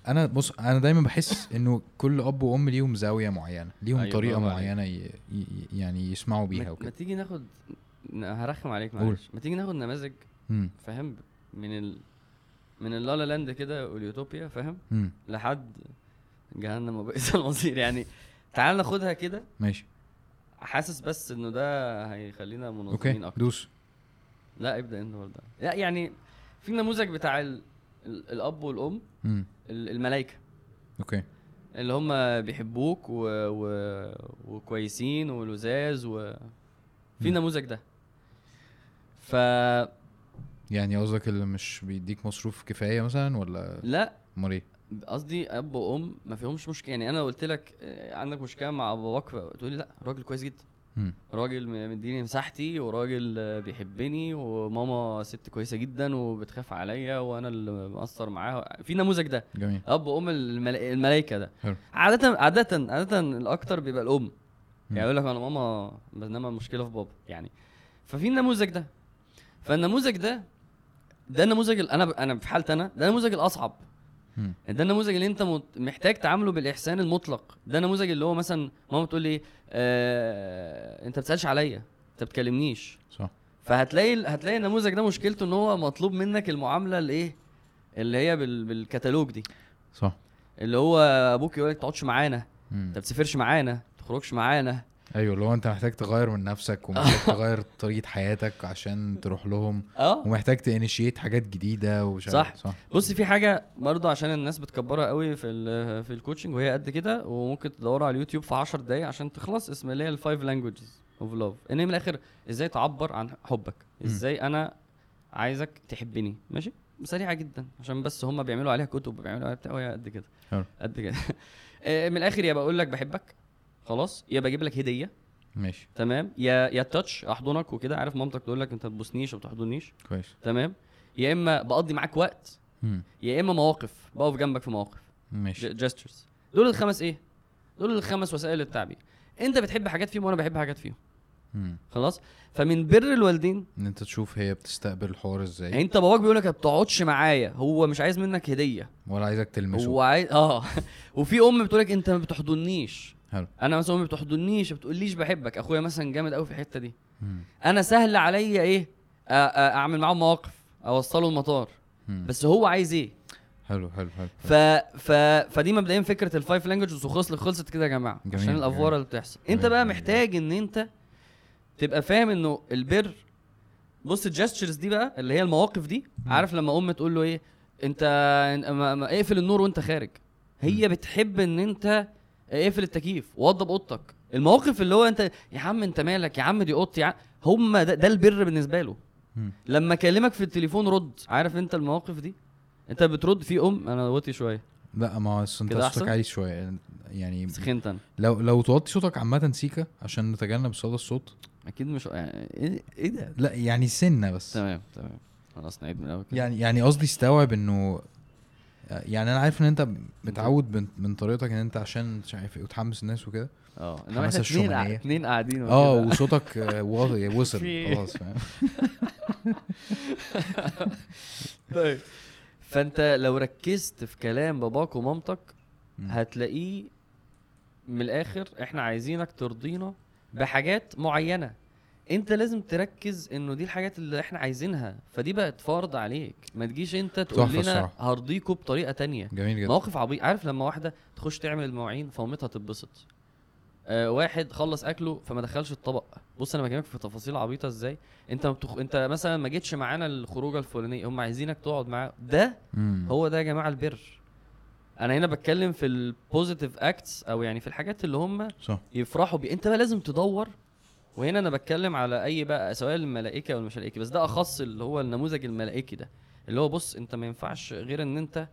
أنا بص أنا دايما بحس إنه كل أب وأم ليهم زاوية معينة ليهم أيوة، طريقة. معينة ي... ي... يعني يسمعوا بيها ما, ما وكده تيجي ناخد هرخم عليك. معلش. ما تيجي ناخد نماذج فاهم من ال من ال la la land كده واليوتوبيا فاهم لحد جهنم وبئس [LAUGHS] المصير. يعني تعال ناخدها كده. ماشي. حاسس بس إنه ده هيخلينا منظمين أكتر. دوس. لا ابدأ أنت برضه. لا يعني في النموذج بتاع ال... ال... الأب والأم. امم ال- الملايكه أوكي. اللي هم بيحبوك و... و... وكويسين ولذاذ و في مم. النموذج ده. ف يعني قصدك اللي مش بيديك مصروف كفاية مثلا ولا لا. أمال إيه؟ قصدي أب وأم ما فيهمش مشكلة. يعني أنا قلت لك آه، عندك مشكلة مع باباك تقول لي لا راجل كويس جدا. راجل مديني مساحتي وراجل بيحبني وماما ست كويسة جدا وبتخاف عليا وأنا اللي مقصر معاها. في نموذج ده. جميل. أب وام الملا- الملايكة ده. حلو. عادة عادة عادة الأكتر بيبقى الأم. مم. يعني يقول لك أنا ماما بينما المشكلة في بابا. يعني ففي النموذج ده. فالنموذج ده ده النموذج ال- أنا أنا في حالتي أنا ده النموذج الأصعب. ده النموذج اللي انت محتاج تعامله بالإحسان المطلق. ده النموذج اللي هو مثلا ماما بتقول لي إيه؟ آه انت بتسألش عليا انت بتكلمنيش. صح. فهتلاقي هتلاقي النموذج ده مشكلته إن هو مطلوب منك المعاملة الايه اللي هي بال... بالكتالوج دي. صح. اللي هو أبوك يقول لك تقعدش معانا. انت بتسافرش معانا ما تخرجش معانا. أيوه اللي هو أنت محتاج تغير من نفسك ومحتاج [LAUGHS] تغير طريقة حياتك عشان تروح لهم. آه. ومحتاج ت initiate حاجات جديدة ومش صح. صح. بص في حاجة برضه عشان الناس بتكبرها قوي في ال في ال coaching وهي قد كده وممكن تدوروا على اليوتيوب في 10 دقايق عشان تخلص اسم اللي هي ال five languages of love إن من الآخر إزاي تعبر عن حبك؟ إزاي أنا عايزك تحبني؟ ماشي؟ سريعة جدا عشان بس هم بيعملوا عليها كتب وبيعملوا عليها بتاع وهي قد كده. قد كده. [LAUGHS] آه، من الآخر يا بقول لك بحبك خلاص يا بجيب لك هدية. ماشي. تمام؟ يا يا تاتش أحضنك وكده عارف مامتك تقول لك أنت ما تبوسنيش وما تحضنيش. كويس. تمام؟ يا إما بقضي معاك وقت مم. يا إما مواقف بقف جنبك في مواقف. ماشي. جسترز دول الخمس إيه؟ دول الخمس وسائل التعبير. أنت بتحب حاجات فيهم وأنا بحب حاجات فيهم. مم. خلاص؟ فمن بر الوالدين إن أنت تشوف هي بتستقبل الحوار إزاي. يعني أنت باباك بيقول لك ما بتقعدش معايا هو مش عايز منك هدية. ولا عايزك تلمسه. هو عايز آه. [LAUGHS] وفي أم بتقول لك أنت ما بتحضنيش. حلو. أنا مثلا امي بتحضنيش ما بتقوليش بحبك. أخويا مثلا جامد قوي في الحتة دي. مم. أنا سهل عليا إيه؟ أعمل معاه مواقف اوصله المطار. مم. بس هو عايز إيه؟ حلو حلو حلو. ف... ف... فدي مبدئيا فكرة ال five languages وخلص خلصت كده يا جماعة. جميل، عشان الأفورة جميل. اللي بتحصل. أنت بقى. محتاج إن أنت تبقى فاهم إنه البر بص ال gestures دي بقى اللي هي المواقف دي عارف لما ام تقول له إيه؟ أنت. اقفل النور وأنت خارج. هي بتحب إن أنت اقفل التكييف وضب اوضتك. المواقف اللي هو انت يا عم انت مالك؟ يا عم دي اوضتي يا عم. هم ده, ده البر بالنسبة له. لما اكلمك في التليفون رد. عارف انت المواقف دي؟ انت بترد في ام أنا وطي شوية. لا ما هو انت صوتك؟ عالي شوية. يعني سخنت أنا. لو لو توطي صوتك عامة سيكا عشان نتجنب صدى الصوت. أكيد مش يعني إيه إيه ده؟ لا يعني سنة بس. تمام تمام. خلاص نعيد من الأول يعني يعني قصدي استوعب إنه يعني أنا عارف إن أنت متعود من, من طريقتك إن أنت عشان مش عارف إيه وتحمس الناس وكده آه إنما إحنا اتنين. اتنين قاعدين آه. وصوتك [LAUGHS] وصل خلاص فاهم [LAUGHS] طيب فأنت لو ركزت في كلام باباك ومامتك. هتلاقيه من الآخر إحنا عايزينك ترضينا بحاجات معينة انت لازم تركز انه دي الحاجات اللي إحنا عايزينها فدي بقت فرض عليك. ما تجيش انت تقول لنا. هرضيكوا بطريقة تانية. جميل جدا. مواقف عبيط عارف لما واحدة تخش تعمل المواعين فمامتها تتبسط. آه واحد خلص أكله فما دخلش الطبق. بص أنا بكلمك في تفاصيل عبيطة إزاي. انت بتخ... انت مثلا ما جيتش معانا الخروجة الفلانية هم عايزينك تقعد معاه. ده مم. هو ده يا جماعة البر. أنا هنا بتكلم في ال positive acts أو يعني في الحاجات اللي هم صح. يفرحوا بيه انت بقى لازم تدور وهنا أنا بتكلم على أي بقى سواء الملائكة أو مش الملائكه بس ده أخص اللي هو النموذج الملائكي ده اللي هو بص أنت ما ينفعش غير إن أنت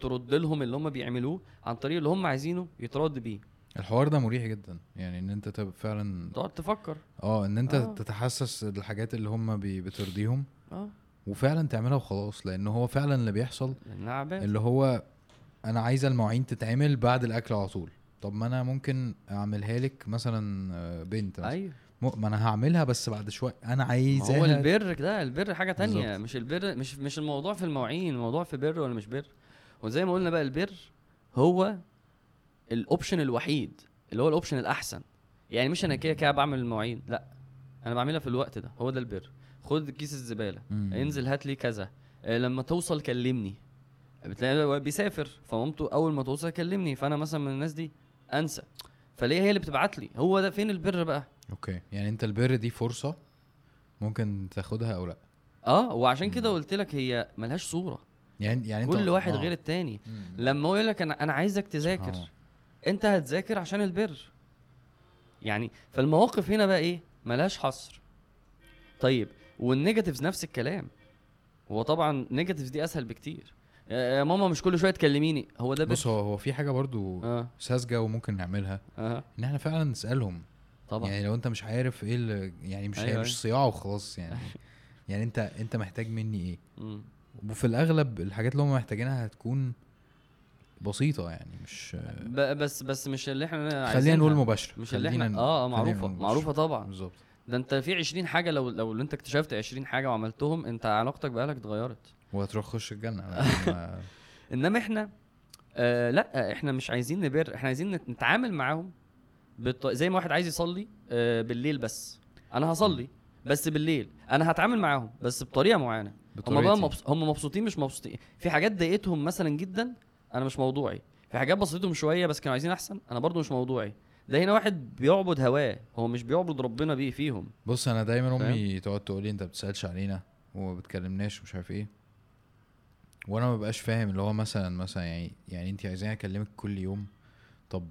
ترد لهم اللي هم بيعملوه عن طريق اللي هم عايزينه يترد بيه. الحوار ده مريح جدا يعني إن أنت تبقى فعلا تقعد تفكر. آه إن أنت آه. تتحسس الحاجات اللي هم بترضيهم آه. وفعلا تعملها وخلاص لأن هو فعلا اللي بيحصل اللي هو أنا عايزه المواعين تتعمل بعد الأكل على طول. طب ما أنا ممكن اعملها لك مثلا آه، بنت مثلا. أيوه. م- ما أنا هعملها بس بعد شوية. أنا عايزاها هو البر ده البر حاجة تانية. بالظبط. مش البر مش مش الموضوع في المواعين الموضوع في بر ولا مش بر. وزي ما قلنا بقى البر هو ال option الوحيد اللي هو ال option الأحسن. يعني مش أنا كده كده بعمل المواعين لأ. أنا بعملها في الوقت ده هو ده البر. خد كيس الزبالة. مم. انزل هات لي كذا. آه، لما توصل كلمني. بتلاقي بيسافر فمامته أول ما توصل كلمني. فأنا مثلا من الناس دي انسى. فليه هي اللي بتبعت لي؟ هو ده فين البر بقى؟ أوكي. يعني أنت البر دي فرصة ممكن تاخدها أو لأ؟ آه وعشان كده. قلت لك هي ملهاش صورة. يعني يعني أنت كل واحد آه. غير التاني. مم. لما هو يقول لك أنا أنا عايزك تذاكر آه. أنت هتذاكر عشان البر. يعني فالمواقف هنا بقى إيه؟ ملهاش حصر. طيب وال negatives نفس الكلام. هو طبعا negatives دي أسهل بكتير. يا يا ماما مش كل شوية تكلميني. هو ده بص هو هو في حاجة برضو آه. ساذجة وممكن نعملها آه. إن إحنا فعلا نسألهم. طبعا. يعني لو أنت مش عارف إيه اللي يعني مش أيوة، هي أيوة. مش صياعة وخلاص يعني. [LAUGHS] يعني انت أنت محتاج مني إيه؟ مم. وفي الأغلب الحاجات اللي هم محتاجينها هتكون بسيطة يعني مش بس بس مش اللي إحنا خلينا. نقول مباشرة. مش اللي إحنا آه آه، مباشرة. معروفة طبعا. بالظبط. ده أنت في 20 حاجة لو لو أنت اكتشفت 20 حاجة وعملتهم أنت علاقتك باهلك اتغيرت. وهتروح تخش الجنة. [LAUGHS] ما- إنما إحنا آه لأ إحنا مش عايزين نبر إحنا عايزين نت- نتعامل معاهم بالط... زي ما واحد عايز يصلي آه بالليل بس. أنا هصلي بس بالليل. أنا هتعامل معاهم بس بطريقة معينة. هم بقى بطريقتي. مبس... هم مبسوطين مش مبسوطين. في حاجات ضايقتهم مثلا جدا أنا مش موضوعي. في حاجات بسطتهم شوية بس كانوا عايزين أحسن أنا برضو مش موضوعي. ده هنا واحد بيعبد هواه. هو مش بيعبد ربنا بيه فيهم. بص أنا دايما؟ أمي تقعد تقول لي أنت بتسألش علينا وما بتكلمناش ومش عارف إيه. وأنا ما بقاش فاهم اللي هو مثلا مثلا يعني يعني انت عايزاني اكلمك كل يوم طب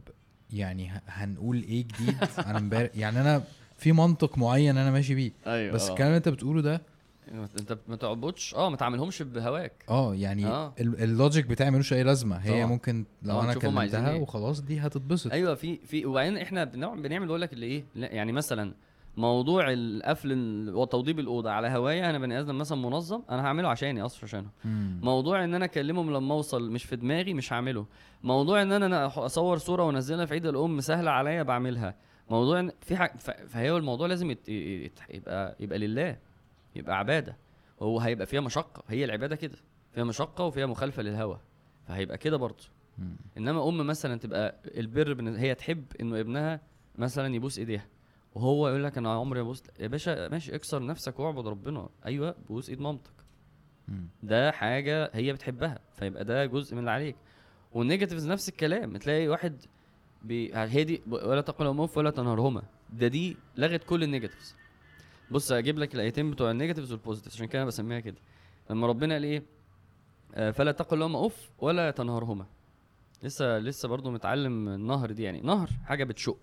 يعني هنقول إيه جديد؟ أنا امبارح [LAUGHS] يعني أنا في منطق معين أنا ماشي بيه. أيوه بس الكلام اللي انت بتقوله ده انت ما تعبدش آه ما تعملهمش بهواك. آه يعني آه. ال- اللوجيك بتاعي ملوش أي لازمة. هي طبعا. ممكن لو آه، أنا كلمتها إيه. وخلاص دي هتتبسط. أيوه في في وبعدين إحنا بنوع- بنعمل بقول لك اللي إيه يعني مثلا موضوع القفل ال- وتوضيب الأوضة على هوايه أنا بني آدم مثلا منظم أنا هعمله عشاني أصلا عشانه. مم. موضوع إن أنا أكلمهم لما أوصل مش في دماغي مش هعمله. موضوع إن أنا أصور صورة وأنزلها في عيد الأم سهلة عليا بعملها. موضوع إن في حاجة فهي الموضوع لازم يت... يبقى يبقى لله يبقى عبادة. هو هيبقى فيها مشقة. هي العبادة كده. فيها مشقة وفيها مخالفة للهوى. فهيبقى كده برضه. إنما أم مثلا تبقى البر هي تحب إنه ابنها مثلا يبوس إيديها. وهو يقول لك أنا عمري ما بوست يا باشا ماشي اكسر نفسك واعبد ربنا. أيوه بوس إيد مامتك. ده حاجة هي بتحبها فيبقى ده جزء من اللي عليك. وال negatives نفس الكلام تلاقي واحد بي... هي دي ولا تقل لهما اف ولا تنهرهما. ده دي لغت كل ال negatives. بص أجيب لك الآيتين بتوع ال negatives وال positives عشان كده أنا بسميها كده. لما ربنا قال إيه؟ آه، فلا تقل لهما اف ولا تنهرهما. لسه لسه برضو متعلم النهر دي يعني. نهر حاجة بتشق.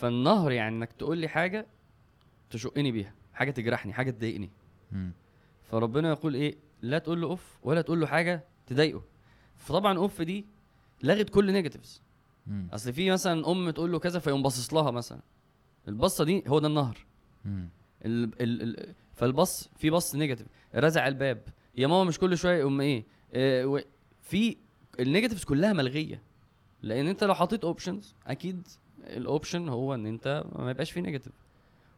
فالنهر يعني إنك تقول لي حاجة تشقني بيها حاجة تجرحني حاجة تضايقني. فربنا يقول إيه؟ لا تقول له أوف ولا تقول له حاجة تضايقه. فطبعا أوف دي لغت كل negatives. أصل في مثلا أم تقول له كذا فيقوم باصص لها مثلا. البصة دي هو ده النهر. ال ال ال فالبص في بص negative رزع الباب. يا ماما مش كل شوية يقوم إيه؟ و- في ال negatives كلها ملغية. لأن أنت لو حطيت options أكيد ال option هو ان انت ما يبقاش فيه negative.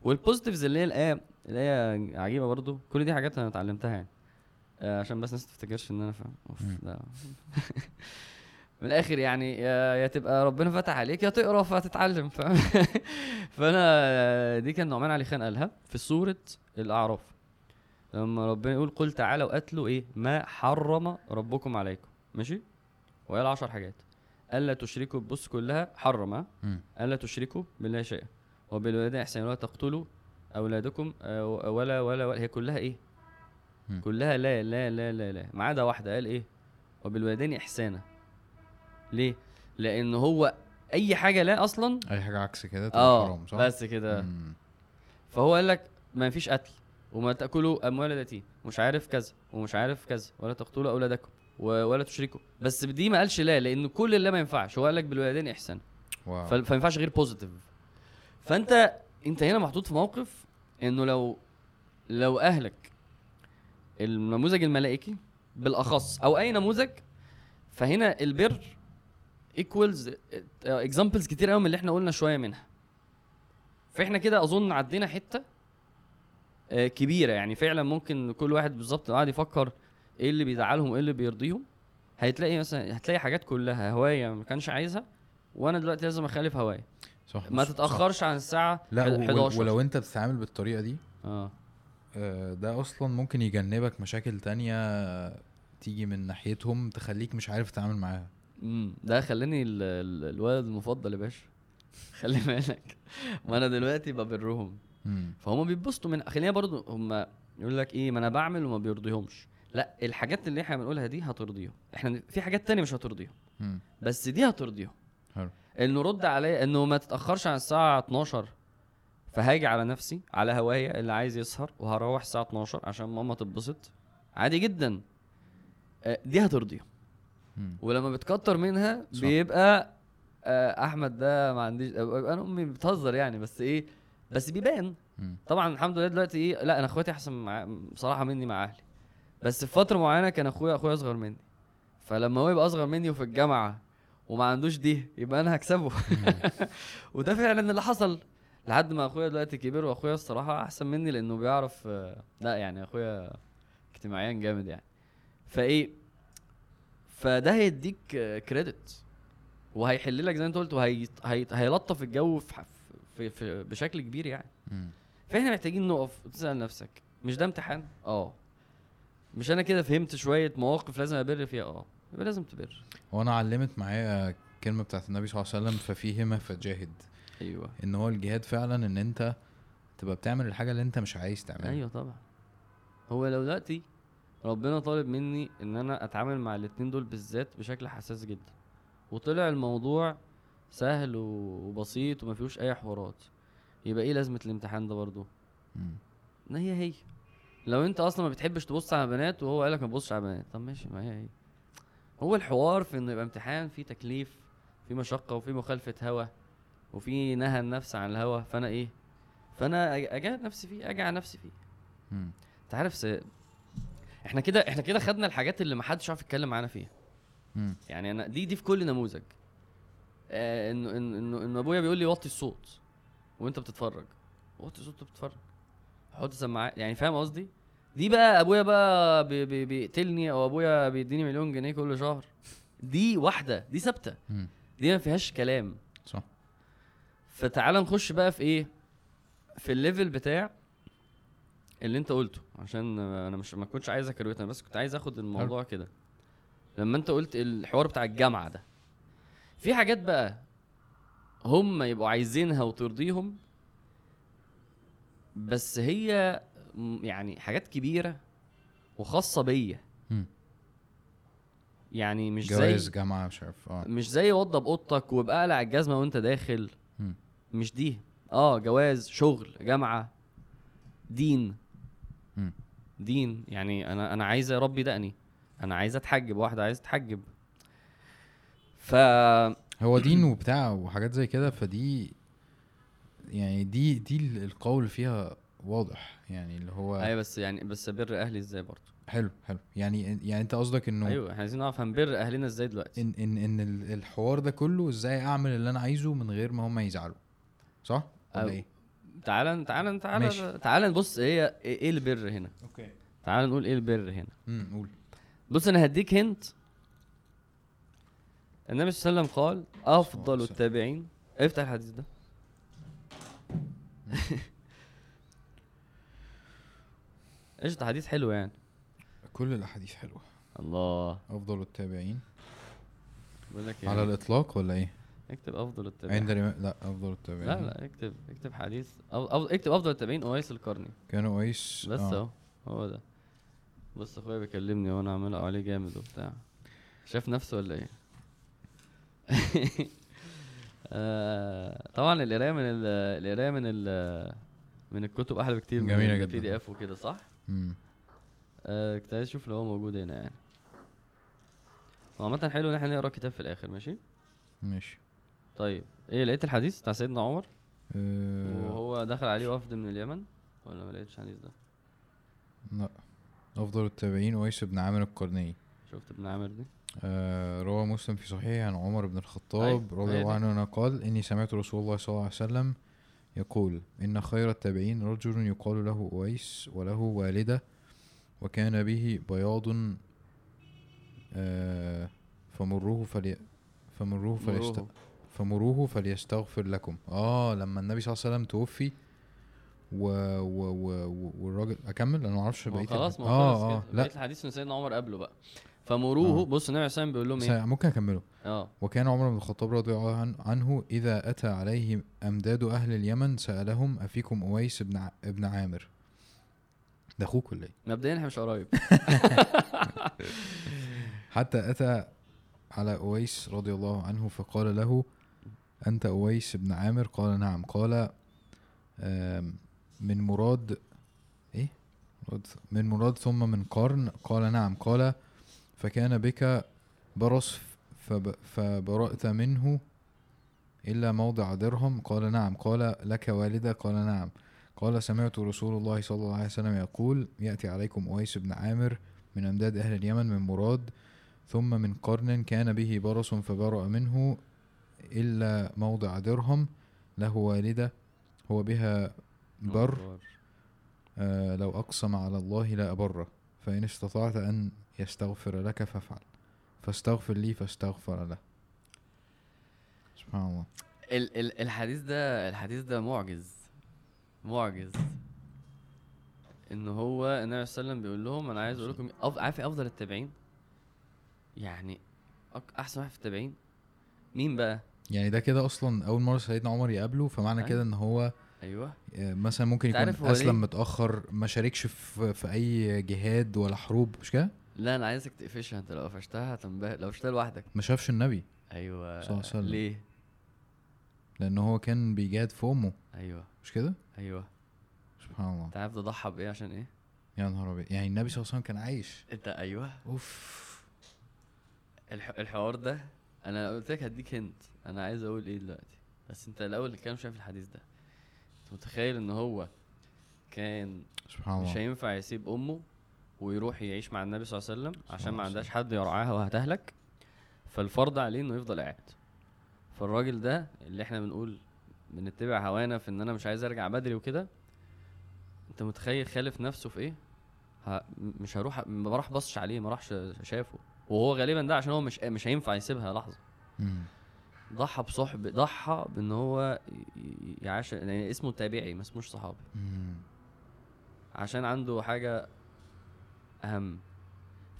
وال positives اللي هي الايه اللي هي عجيبة برضو كل دي حاجات أنا اتعلمتها يعني. آه عشان بس الناس تفتكرش ان أنا فاهم أوف. ده. [LAUGHS] من الآخر يعني يا, تبقى ربنا فتح عليك يا تقرا فتتعلم فاهم [LAUGHS] فأنا آه، دي كان نعمان علي خان قالها في سورة الأعراف. لما ربنا يقول قل تعالوا اتلوا إيه؟ ما حرم ربكم عليكم. ماشي؟ وقال عشر حاجات. ألا تشركوا بص كلها حرم. ألا تشركوا بالله شيئا. وبالوالدين احسانا ولا تقتلوا أولادكم آه، ولا ولا, ولا. هي كلها إيه؟ مم. كلها لا لا لا لا لا. ما عدا واحدة قال إيه؟ وبالوالدين احسانا ليه؟ لأن هو أي حاجة لا أصلا أي حاجة عكس كده آه حرام صح؟ بس كده. فهو قال لك ما فيش قتل. وما تأكلوا أموال اليتيم. مش عارف كذا ومش عارف كذا. ولا تقتلوا أولادكم. ولا تشركوا بس دي ما قالش لا لأن كل اللي ما ينفعش هو قال لك بالوالدين احسانا واو. فما ينفعش غير positive فأنت أنت هنا محطوط في موقف إنه لو لو أهلك النموذج الملائكي بالأخص أو أي نموذج فهنا البر equals examples كتير قوي من اللي إحنا قلنا شوية منها. فإحنا كده أظن عدينا حتة آه، كبيرة يعني. فعلا ممكن كل واحد بالظبط قاعد يفكر إيه اللي بيزعلهم وإيه اللي بيرضيهم؟ هتلاقي مثلا هتلاقي حاجات كلها هواية ما كانش عايزها وأنا دلوقتي لازم أخالف هواية. صح ما صح. تتأخرش عن الساعة لا و- 11 ولو أنت بتتعامل بالطريقة دي آه. آه، ده أصلا ممكن يجنبك مشاكل تانية تيجي من ناحيتهم تخليك مش عارف تتعامل معاها. امم ده خلاني ال- ال- الولد المفضل يا باشا. [LAUGHS] خلي بالك. ما أنا دلوقتي ببرهم. فهم بيتبسطوا من خلينا برضو هم يقول لك إيه ما أنا بعمل وما بيرضيهمش. لا الحاجات اللي إحنا بنقولها دي هترضيهم. إحنا في حاجات تانية مش هترضيهم. بس دي هترضيهم. حلو. انه رد عليا انه ما تتأخرش عن الساعة 12 فهاجي على نفسي على هوايا اللي عايز يسهر وهروح الساعة 12 عشان ماما تتبسط. عادي جدا. آه، دي هترضيهم. ولما بتكتر منها صح. بيبقى آه، أحمد ده ما عنديش آه، أنا أمي بتهزر يعني بس إيه بس بيبان. طبعا الحمد لله دلوقتي إيه لا أنا إخواتي أحسن مع بصراحة مني مع أهلي. بس في فترة معينة كان اخويا أخويا أصغر مني. فلما هو يبقى أصغر مني وفي الجامعة وما عندوش دي يبقى أنا هكسبه. [LAUGHS] وده فعلا اللي حصل لحد ما أخويا دلوقتي كبر وأخويا الصراحة أحسن مني لأنه بيعرف لا يعني أخويا اجتماعيا جامد يعني. فإيه فده هيديك كريدت وهيحل لك زي ما أنت قلت وهيلطف الجو في, في, في بشكل كبير يعني. فإحنا محتاجين نقف وتسال نفسك مش ده امتحان؟ آه. مش أنا كده فهمت شوية مواقف لازم أبر فيها آه. يبقى لازم تبر. هو أنا علمت معايا كلمة بتاعت النبي صلى الله عليه وسلم ففي همه فجاهد. أيوه. إن هو الجهاد فعلا إن أنت تبقى بتعمل الحاجة اللي أنت مش عايز تعملها. أيوه طبعا. هو لو دلوقتي ربنا طالب مني إن أنا أتعامل مع الاتنين دول بالذات بشكل حساس جدا وطلع الموضوع سهل وبسيط وما فيهوش أي حوارات يبقى إيه لازمة الامتحان ده برضو مم. ان هي هي. لو انت أصلا ما بتحبش تبص على بنات وهو قالك ما تبصش على بنات. طب ماشي ما هي هي هو الحوار في انه يبقى امتحان فيه تكليف فيه مشقة وفيه مخالفة هوا وفي نهى النفس عن الهوا. فأنا إيه؟ فأنا اجاهد نفسي فيه أجي على نفسي فيه. أنت عارف س... إحنا كده إحنا كده خدنا الحاجات اللي ما حدش عارف يتكلم معانا فيها. مم. يعني أنا دي دي في كل نموذج. آه انه انه انه إنه أبويا بيقول لي وطي الصوت وأنت بتتفرج. وطي الصوت وأنت بتتفرج. حط سماعات يعني فاهم قصدي؟ دي بقى أبويا بقى بي بي بيقتلني أو أبويا بيديني مليون جنيه كل شهر. دي واحدة دي ثابتة. دي ما فيهاش كلام. صح. فتعال نخش بقى في إيه؟ في ال level بتاع اللي أنت قلته. عشان أنا مش ما كنتش عايز اكروت أنا بس كنت عايز آخد الموضوع كده. لما أنت قلت الحوار بتاع الجامعة ده في حاجات بقى هم يبقوا عايزينها وترضيهم بس هي يعني حاجات كبيرة وخاصة بيا. يعني مش جواز زي جامعة مش عارف آه. مش زي وضب أوضتك وابقى قلع الجزمة وأنت داخل. مم. مش دي. آه جواز شغل جامعة دين. مم. دين. يعني أنا أنا عايز اربي دقني. أنا عايز أتحجب واحدة عايز تتحجب. ف هو دين وبتاع وحاجات زي كده فدي يعني دي دي ال- القول فيها واضح يعني اللي هو أيوه بس يعني بس ابر أهلي إزاي برضه؟ حلو حلو. يعني يعني أنت قصدك إنه أيوه إحنا عايزين نعرف هنبر أهلنا إزاي دلوقتي. إن إن إن ال- الحوار ده كله إزاي أعمل اللي أنا عايزه من غير ما هم يزعلوا. صح؟ ولا إيه؟ تعالى تعالى تعالى. تعالى نبص إيه إيه البر هنا. أوكي. تعالى نقول إيه البر هنا. امم قول. بص أنا هديك هنت النبي صلى الله عليه وسلم قال أفضل. التابعين. افتح الحديث ده. ده حديث حلو يعني. كل الأحاديث حلوة. الله. أفضل التابعين. بقول لك على يعني الإطلاق ولا إيه؟ اكتب أفضل التابعين. عند لا أفضل التابعين. لا لا اكتب اكتب حديث. أو أو اكتب أفضل التابعين أويس القرني. كانوا قيس بس آه. أهو هو ده. بص أخويا بيكلمني وأنا عامل عليه جامد وبتاع. شاف نفسه ولا إيه؟ [LAUGHS] آه طبعا القراية من ال- القراية من ال من الكتب أحلى بكتير من جميلة البي جدا. دي اف وكده صح؟ آه كنت عايز أشوف لو هو موجود هنا يعني. هو عامة حلو إن إحنا نقرأ كتاب في الآخر ماشي؟ ماشي. طيب إيه لقيت الحديث بتاع سيدنا عمر؟ أه. وهو دخل عليه وفد من اليمن؟ ولا ما لقيتش الحديث ده؟ لا. أفضل التابعين ويس بن عامر القرني. شفت ابن عامر دي؟ آه روى مسلم في صحيح عن عمر بن الخطاب أيوة، رضي الله. عنه قال إني سمعت رسول الله صلى الله عليه وسلم يقول إن خير التابعين رجل يقال له أويس وله والدة وكان به بياض آه فمروه فلي فمروه فليست مروه. فمروه فليستغفر لكم. آه لما النبي صلى الله عليه وسلم توفي و... و... و... والراجل أكمل؟ أنا ما أعرفش بقية خلاص ما آه خلص آه كده لا. بقيت الحديث من سيدنا عمر قبله بقى. فمروه آه. بص النبي عليه الصلاة والسلام بيقول لهم إيه؟ ممكن أكمله. آه. وكان عمر بن الخطاب رضي الله عن- عنه إذا أتى عليه أمداد أهل اليمن سألهم أفيكم أويس بن ع... ابن عامر؟ ده أخوك ولا إيه؟ مبدئيا إحنا مش قرايب. [LAUGHS] حتى أتى على أويس رضي الله عنه فقال له أنت أويس بن عامر؟ قال نعم. قال من مراد؟ مراد- من مراد ثم من قرن؟ قال نعم. قال فكان بك برص فب فبرأت منه إلا موضع درهم. قال نعم. قال لك والدة؟ قال نعم. قال سمعت رسول الله صلى الله عليه وسلم يقول يأتي عليكم أويس بن عامر من أمداد أهل اليمن من مراد ثم من قرن كان به برص فبرأ منه إلا موضع درهم. له والدة. هو بها بر. آه لو أقسم على الله لا أبره. فإن استطعت أن يستغفر لك فافعل. فاستغفر لي فاستغفر له. سبحان الله. ال ال الحديث ده الحديث ده معجز. معجز. إن هو النبي صلى الله عليه وسلم بيقول لهم أنا عايز أقول لكم أف... عارف إيه أفضل التابعين يعني. أحسن واحد في التابعين مين بقى؟ يعني ده كده أصلا أول مرة سيدنا عمر يقابله فمعنى أيوة. كده إن هو أيوه. آه، مثلا ممكن يكون أسلم؟ متأخر ما شاركش في, في أي جهاد ولا حروب مش كده؟ لا أنا عايزك تقفشها. أنت لو قفشتها هتنبهر لو قفشتها لوحدك. ما شافش النبي. أيوه. صلى الله عليه وسلم. ليه؟ لأن هو كان بيجاهد في أمه. أيوه. مش كده؟ أيوه. سبحان الله. انت عارف ده ضحى بإيه؟ عشان إيه؟ يا نهار أبيض. يعني النبي صلى الله عليه وسلم كان عايش. انت أيوه. أوف. الح... الحوار ده أنا قلت لك هديك هنت أنا عايز أقول إيه دلوقتي؟ بس أنت الأول شوية في الحديث ده. أنت متخيل إن هو كان سبحان مش الله هينفع يسيب أمه؟ ويروح يعيش مع النبي صلى الله عليه وسلم عشان ما عندهاش حد يرعاها وهتهلك. فالفرض عليه إنه يفضل قاعد. فالراجل ده اللي إحنا بنقول بنتبع هوانا في إن أنا مش عايز أرجع بدري وكده أنت متخيل خالف نفسه في إيه؟ ه... مش هروح ما راح بصش عليه ما راحش شافه وهو غالبا ده عشان هو مش مش هينفع يسيبها لحظة. ضحى بصحب ضحى بإن هو يعاش يعني اسمه تابعي ما اسموش صحابي. عشان عنده حاجة أهم.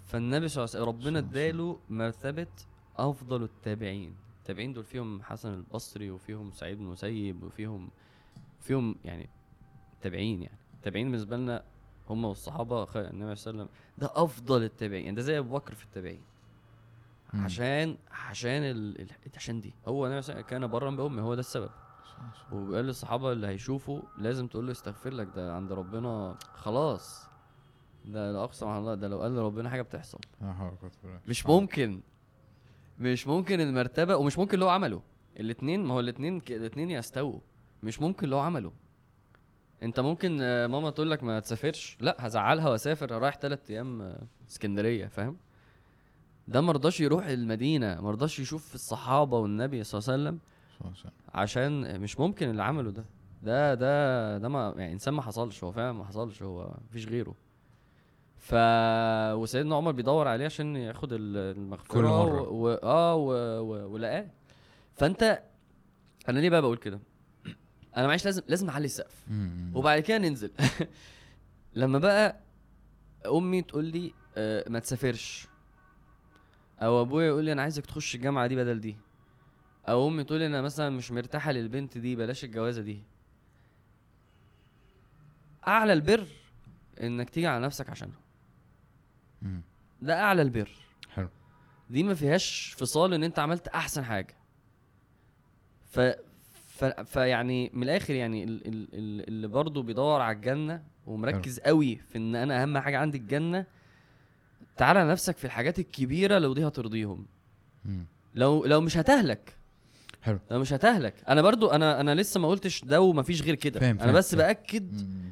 فالنبي صلى الله عليه وسلم ربنا. اداله مرتبة أفضل التابعين. التابعين دول فيهم حسن البصري وفيهم سعيد بن مسيب وفيهم فيهم يعني تابعين يعني. التابعين بالنسبة لنا هم والصحابة النبي صلى الله عليه وسلم. ده أفضل التابعين. يعني ده زي أبو بكر في التابعين. عشان عشان ال... ال- عشان دي. هو النبي صلى الله عليه وسلم كان برا بأمه هو ده السبب. وقال للصحابة اللي هيشوفوا لازم تقول له استغفر لك ده عند ربنا خلاص. ده لا أقسم على الله ده لو قال لربنا حاجة بتحصل. لا. مش. ممكن مش ممكن المرتبة ومش ممكن اللي هو عمله. الاتنين ما هو الاتنين ك- الاتنين يستووا. مش ممكن اللي هو عمله. أنت ممكن آه، ماما تقول لك ما تسافرش. لا هزعلها وأسافر رايح ثلاث أيام آه، اسكندرية فاهم؟ ده مرضاش يروح المدينة مرضاش يشوف الصحابة والنبي صلى الله عليه وسلم. صلى الله عليه وسلم. عشان مش ممكن اللي عمله ده. ده ده ده ما يعني إنسان ما حصلش هو فعلا ما حصلش هو مفيش غيره. ف وسيدنا عمر بيدور عليه عشان ياخد ال- المغفرة كل مرة. و... و... آه و... و... ولقاه. فأنت أنا ليه بقى بقول كده؟ أنا معلش لازم لازم نعلي السقف. وبعد كده ننزل. [LAUGHS] لما بقى أمي تقول لي آه ما تسافرش. أو أبويا يقول لي أنا عايزك تخش الجامعة دي بدل دي. أو أمي تقول لي أنا مثلا مش مرتاحة للبنت دي بلاش الجوازة دي. أعلى البر إنك تيجي على نفسك عشانها. ده أعلى البر. حلو. دي ما فيهاش فصال إن أنت عملت أحسن حاجة. ف فيعني من الآخر يعني ال- ال- ال- اللي برضه بيدور على الجنة ومركز قوي في إن أنا أهم حاجة عندي الجنة تعالى نفسك في الحاجات الكبيرة لو دي هترضيهم. لو لو مش هتهلك. حلو. لو مش هتهلك. أنا برضو أنا أنا لسه ما قلتش ده ومفيش غير كده. أنا بس فاهم. بأكد مم.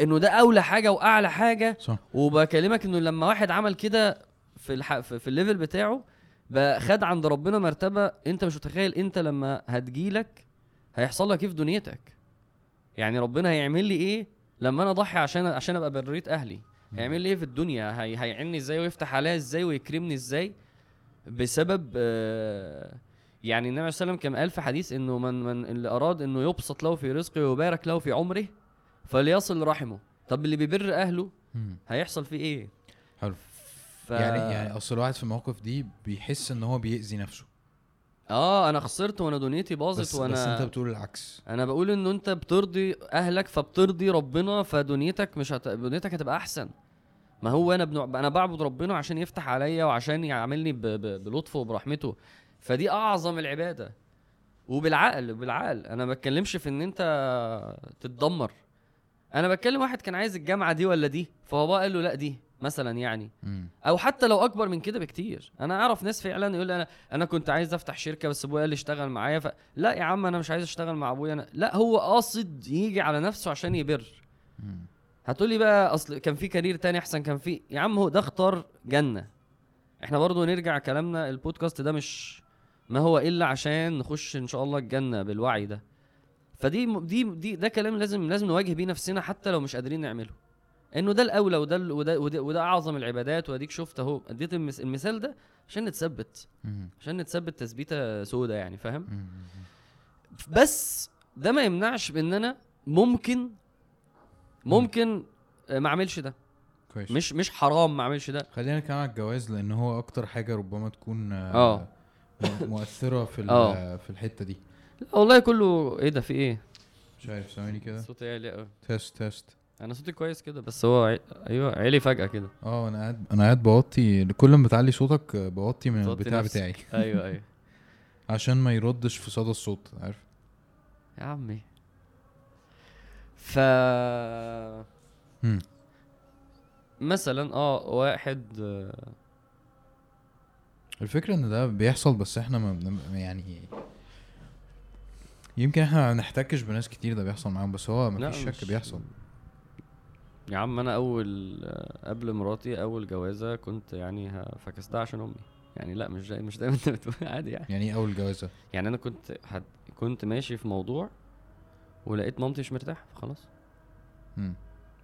إنه ده أولى حاجة وأعلى حاجة. صح. وبكلمك إنه لما واحد عمل كده في الح... في, الليفل بتاعه بقى خد عند ربنا مرتبة أنت مش متخيل أنت لما هتجيلك هيحصل لك إيه في دنيتك. يعني ربنا هيعمل لي إيه لما أنا أضحي عشان عشان أبقى برية أهلي. هيعمل لي إيه في الدنيا؟ هي... هيعني إزاي ويفتح عليا إزاي ويكرمني إزاي؟ بسبب آه يعني النبي صلى الله عليه وسلم كان قال في حديث إنه من من اللي أراد إنه يبسط له في رزقه ويبارك له في عمره فليصل رحمه. طب اللي بيبر أهله. هيحصل فيه إيه؟ حلو. ف... يعني يعني أصل الواحد في المواقف دي بيحس إن هو بيأذي نفسه. آه أنا خسرت وأنا دنيتي باظت بس, وأنا بس أنت بتقول العكس. أنا بقول انه أنت بترضي أهلك فبترضي ربنا فدنيتك مش هت... دنيتك هتبقى أحسن. ما هو أنا بنع... أنا بعبد ربنا عشان يفتح عليا وعشان يعاملني ب... ب... بلطفه وبرحمته. فدي أعظم العبادة. وبالعقل بالعقل. أنا ما بتكلمش في إن أنت تتدمر. أنا بتكلم واحد كان عايز الجامعة دي ولا دي فبابا قال له لا دي مثلا يعني. مم. أو حتى لو أكبر من كده بكتير. أنا أعرف ناس فعلا يقول أنا أنا كنت عايز أفتح شركة بس أبويا قال لي اشتغل معايا ف... لا يا عم أنا مش عايز أشتغل مع أبويا أنا. لا هو قاصد يجي على نفسه عشان يبر. هتقول لي بقى أصل كان في كارير تاني أحسن كان في. يا عم هو ده اختار جنة. إحنا برضو نرجع كلامنا البودكاست ده مش ما هو إلا عشان نخش إن شاء الله الجنة بالوعي ده. فدي دي دي ده كلام لازم لازم نواجه بيه نفسنا حتى لو مش قادرين نعمله إنه ده الأولى وده وده وده, وده أعظم العبادات وأديك شفت أهو أديت المثال ده عشان نتثبت. عشان نتثبت تثبيتة سودة يعني فاهم. بس ده ما يمنعش بإن أنا ممكن ممكن آه، ما أعملش ده كويس مش مش حرام ما أعملش ده خلينا نتكلم على الجواز لأن هو أكتر حاجة ربما تكون آه. م- مؤثرة في آه. في الحتة دي والله كله إيه ده في إيه؟ مش عارف ثواني كده. صوتي عالي قوي. test test أنا صوتي كويس كده بس هو عي... أيوه عالي فجأة كده. آه أنا قاعد أنا قاعد بوطي كل ما بتعلي صوتك بوطي من البتاع نفسك. بتاعي. [LAUGHS] أيوه أيوه. [LAUGHS] عشان ما يردش في صدى الصوت عارف؟ يا عمي. ف مم. مثلا آه واحد آه، الفكرة إن ده بيحصل بس إحنا ما يعني يمكن إحنا ما بنحتكش بناس كتير ده بيحصل معاهم بس هو مفيش شك بيحصل. يا عم أنا أول قبل مراتي أول جوازة كنت يعني فكستها عشان أمي. يعني لا مش زي مش زي ما انت بتقول [LAUGHS] عادي يعني. يعني إيه أول جوازة؟ يعني أنا كنت حد كنت ماشي في موضوع ولقيت مامتي مش مرتاحة فخلاص. مم.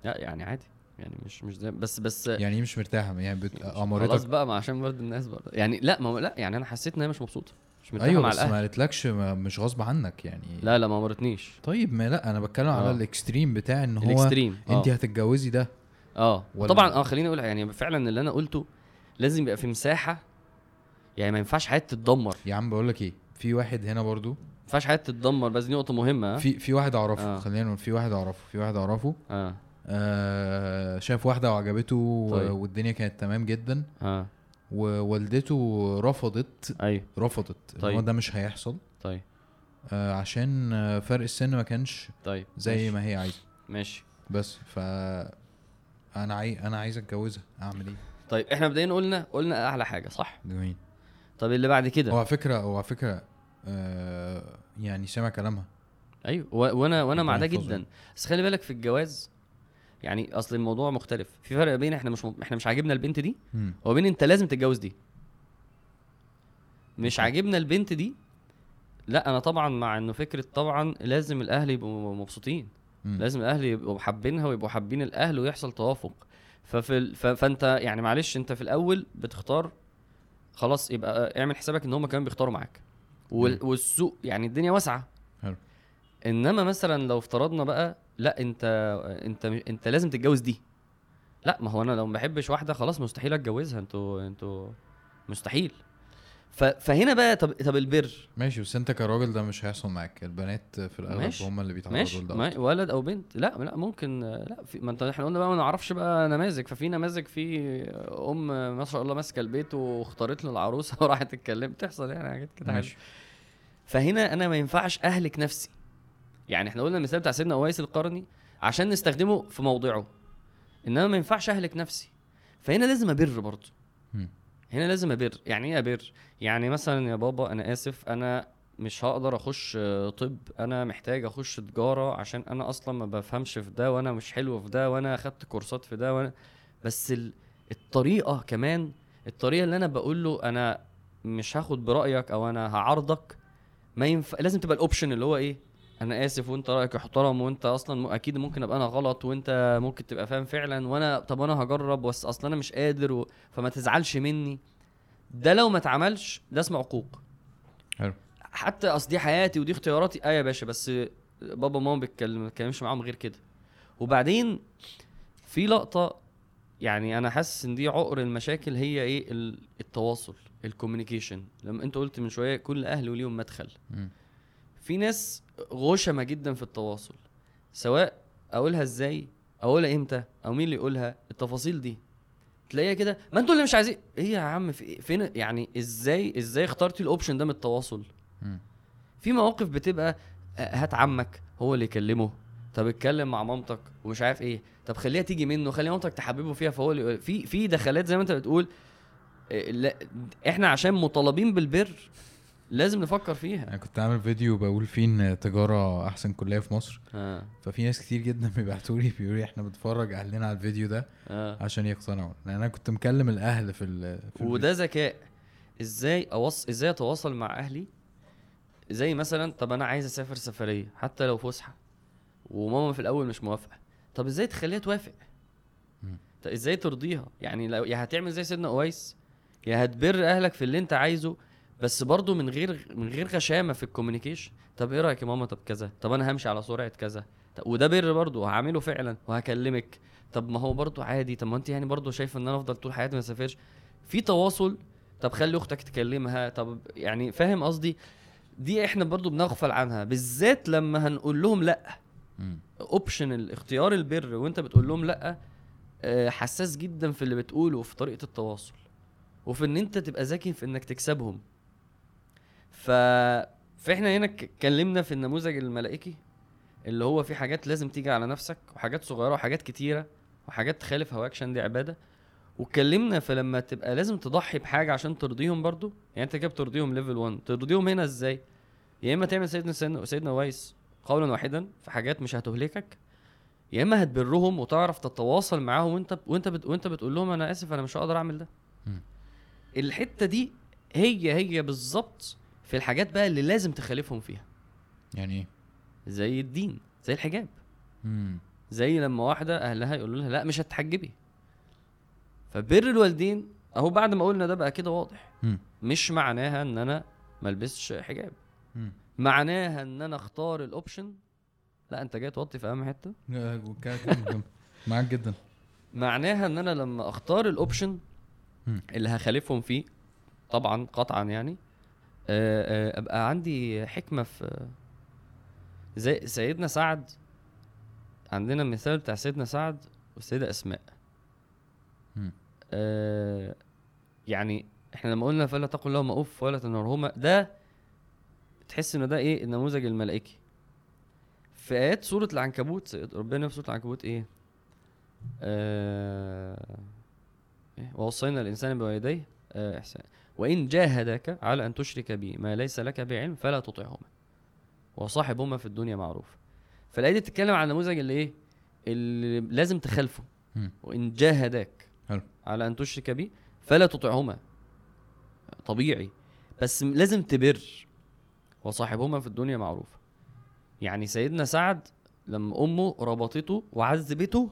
لا يعني عادي. يعني مش مش زي بس بس يعني إيه مش مرتاحة؟ يعني بت... خلاص امرتك بقى ما عشان برضه الناس برضه. يعني لا ما لا يعني أنا حسيت إن هي مش مبسوطه مش مرتاحه أيوه مع بس ما الاهل قالتلكش ما مش غصب عنك يعني. لا لا ما أمرتنيش. طيب ما لا أنا بتكلم على آه. ال extreme بتاع إن هو ال extreme انت آه هتتجوزي ده. آه. ولا- طبعا آه خليني أقول يعني فعلا اللي أنا قلته لازم يبقى في مساحة يعني ما ينفعش حياتي تتدمر. ما يا عم بقول لك إيه في واحد هنا برضو. ينفعش حياتي تتدمر بس دي نقطة مهمة ها؟ في في واحد أعرفه آه. خلينا نقول في واحد أعرفه في واحد أعرفه. آه. آه شاف واحدة وعجبته و- طيب. والدنيا كانت تمام جدا. آه. ووالدته رفضت أيوه. رفضت. هو طيب. ده مش هيحصل. طيب. آه عشان فرق السن ما كانش طيب زي ماشي. ما هي عايزة. ماشي. بس ف أنا عاي... أنا عايز أتجوزها. أعمل إيه؟ طيب إحنا مبدئيا قلنا قلنا أعلى حاجة صح؟ جميل. طب اللي بعد هو كده على فكرة هو على فكرة آه يعني سمع كلامها. أيوه. وأنا وأنا مع ده. جدا. بس خلي بالك في الجواز يعني أصل الموضوع مختلف في فرق بين إحنا مش م... إحنا مش عاجبنا البنت دي. وبين أنت لازم تتجوز دي مش. عاجبنا البنت دي لا أنا طبعا مع إنه فكرة طبعا لازم الأهل يبقوا مبسوطين مم. لازم الأهل يبقوا حابينها ويبقوا حابين الأهل ويحصل توافق ففي ال... ف... فأنت يعني معلش أنت في الأول بتختار خلاص يبقى اعمل حسابك إن هم كمان بيختاروا معاك وال... والسوق يعني الدنيا واسعة حلو. إنما مثلا لو افترضنا بقى لا انت انت انت لازم تتجوز دي. لا ما هو أنا لو ما بحبش واحدة خلاص مستحيل اتجوزها. أنتوا أنتوا مستحيل. ف... فهنا بقى طب طب البر. ماشي بس انت كراجل ده مش هيحصل معاك. البنات في الأغلب ماشي. هم اللي بيتعرضوا ماشي. لده ما أكتر. ولد أو بنت. لا لا ممكن لا في ما انت إحنا قلنا بقى ما نعرفش بقى نماذج. ففي نماذج في أم ما شاء الله ماسكة البيت واختارت له العروسة [LAUGHS] وراحت اتكلمت تحصل يعني حاجات كده. ماشي. فهنا أنا ما ينفعش أهلك نفسي. يعني إحنا قلنا المثال بتاع سيدنا أويس القرني عشان نستخدمه في موضعه. إنما ما ينفعش أهلك نفسي. فهنا لازم أبر برضه. هنا لازم أبر. يعني إيه أبر؟ يعني مثلا يا بابا أنا آسف أنا مش هقدر أخش آه، طب أنا محتاج أخش تجارة عشان أنا أصلا ما بفهمش في ده وأنا مش حلو في ده وأنا أخدت كورسات في ده وأنا بس ال... الطريقة كمان الطريقة اللي أنا بقول له أنا مش هاخد برأيك أو أنا هعارضك ما ينفع لازم تبقى الاوبشن اللي هو إيه؟ أنا آسف وأنت رأيك يحترم وأنت أصلا م... أكيد ممكن أبقى أنا غلط وأنت ممكن تبقى فاهم فعلا وأنا طب أنا هجرب بس أصلا أنا مش قادر و... فما تزعلش مني. ده لو ما اتعملش ده اسمه عقوق. حلو. حتى أصل دي حياتي ودي اختياراتي. آه يا باشا بس بابا وماما بيتكلم ما بيتكلمش معاهم غير كده. وبعدين في لقطة يعني أنا حاسس إن دي عقر المشاكل هي إيه؟ ال- التواصل الكوميونيكيشن. لما أنت قلت من شوية كل أهل وليهم مدخل. مم. في ناس غشمة جدا في التواصل سواء أقولها إزاي أقولها إمتى أو مين اللي يقولها التفاصيل دي تلاقيها كده ما أنتوا اللي مش عايزين إيه يا عم في فين يعني إزاي إزاي اخترتي الأوبشن ده من التواصل. في مواقف بتبقى آه، هات عمك هو اللي يكلمه طب اتكلم مع مامتك ومش عارف إيه طب خليها تيجي منه خلي مامتك تحببه فيها فهو اللي في في دخلات زي ما أنت بتقول آه، لا إحنا عشان مطالبين بالبر لازم نفكر فيها. أنا كنت عامل فيديو بقول فيه إن تجارة أحسن كلية في مصر. آه. ففي ناس كتير جدا [LAUGHS] بيبعتوا لي بيقولوا لي إحنا بنتفرج اهلنا على الفيديو ده آه. عشان يقتنعوا. لأن أنا كنت مكلم الأهل في, ال... في. وده ذكاء. إزاي اوص إزاي أتواصل مع أهلي؟ زي مثلا طب أنا عايز أسافر سفرية حتى لو فسحة. وماما في الأول مش موافقة. طب إزاي تخليها توافق؟ ت- إزاي ترضيها؟ يعني لو يا هتعمل زي سيدنا قويس يا هتبر أهلك في اللي أنت عايزه؟ بس برضه من غير من غير غشامه في الكوميونيكيشن. طب إيه رأيك يا ماما؟ طب كذا. طب أنا همشي على سرعة كذا. طب وده بر برضه هعمله فعلا وهكلمك. طب ما هو برضه عادي. طب ما انت يعني برضه شايفة ان أنا افضل طول حياتي ما اسافرش. في تواصل. طب خلي أختك تكلمها. طب يعني فاهم قصدي؟ دي إحنا برضه بنغفل عنها. بالذات لما هنقول لهم لأ. اوبشن الاختيار البر وانت بتقول لهم لأ آه، حساس جدا في اللي بتقوله وفي طريقة التواصل. وفي ان انت تبقى ذكي في انك تكسبهم. ف فاحنا هنا اتكلمنا في النموذج الملائكي اللي هو في حاجات لازم تيجي على نفسك وحاجات صغيرة وحاجات كتيرة وحاجات تخالف هواك عشان دي عبادة. واتكلمنا فلما تبقى لازم تضحي بحاجة عشان ترضيهم برضو يعني انت كده بترضيهم ليفل 1 ترضيهم هنا إزاي؟ يا إما تعمل سيدنا سيدنا, سيدنا ويس قولا واحدا في حاجات مش هتهلكك يا إما هتبرهم وتعرف تتواصل معاهم وانت وانت بت... وانت بتقول لهم أنا آسف أنا مش هقدر أعمل ده. الحتة دي هي هي بالظبط في الحاجات بقى اللي لازم تخالفهم فيها يعني إيه زي الدين زي الحجاب مم. زي لما واحدة أهلها يقولوا لها لا مش هتحجبي فبر الوالدين أهو بعد ما قلنا ده بقى كده واضح مم. مش معناها إن أنا ما البسش حجاب مم. معناها إن أنا أختار ال option لا أنت جاي توطي في أهم حتة. معاك جدا معناها إن أنا لما أختار ال option. اللي هخالفهم فيه طبعا قطعا يعني أبقى عندي حكمة في زي سيدنا سعد. عندنا مثال بتاع سيدنا سعد والسيدة أسماء. آه، يعني إحنا لما قلنا فلا تقل لهما اف ولا تنهرهما ده تحس ان ده إيه؟ النموذج الملائكي. في آيات سورة العنكبوت ربنا في سورة العنكبوت إيه؟ آه إيه؟ ووصينا الإنسان بوالديه آه إحسان. وإن جاهداك على أن تشرك بي ما ليس لك بعلم فلا تطعهما. وصاحبهما في الدنيا معروف. فالآية دي بتتكلم عن النموذج اللي إيه؟ اللي لازم تخالفه. وإن جاهداك. على أن تشرك بي فلا تطعهما. طبيعي. بس لازم تبر. وصاحبهما في الدنيا معروف. يعني سيدنا سعد لما أمه ربطته وعذبته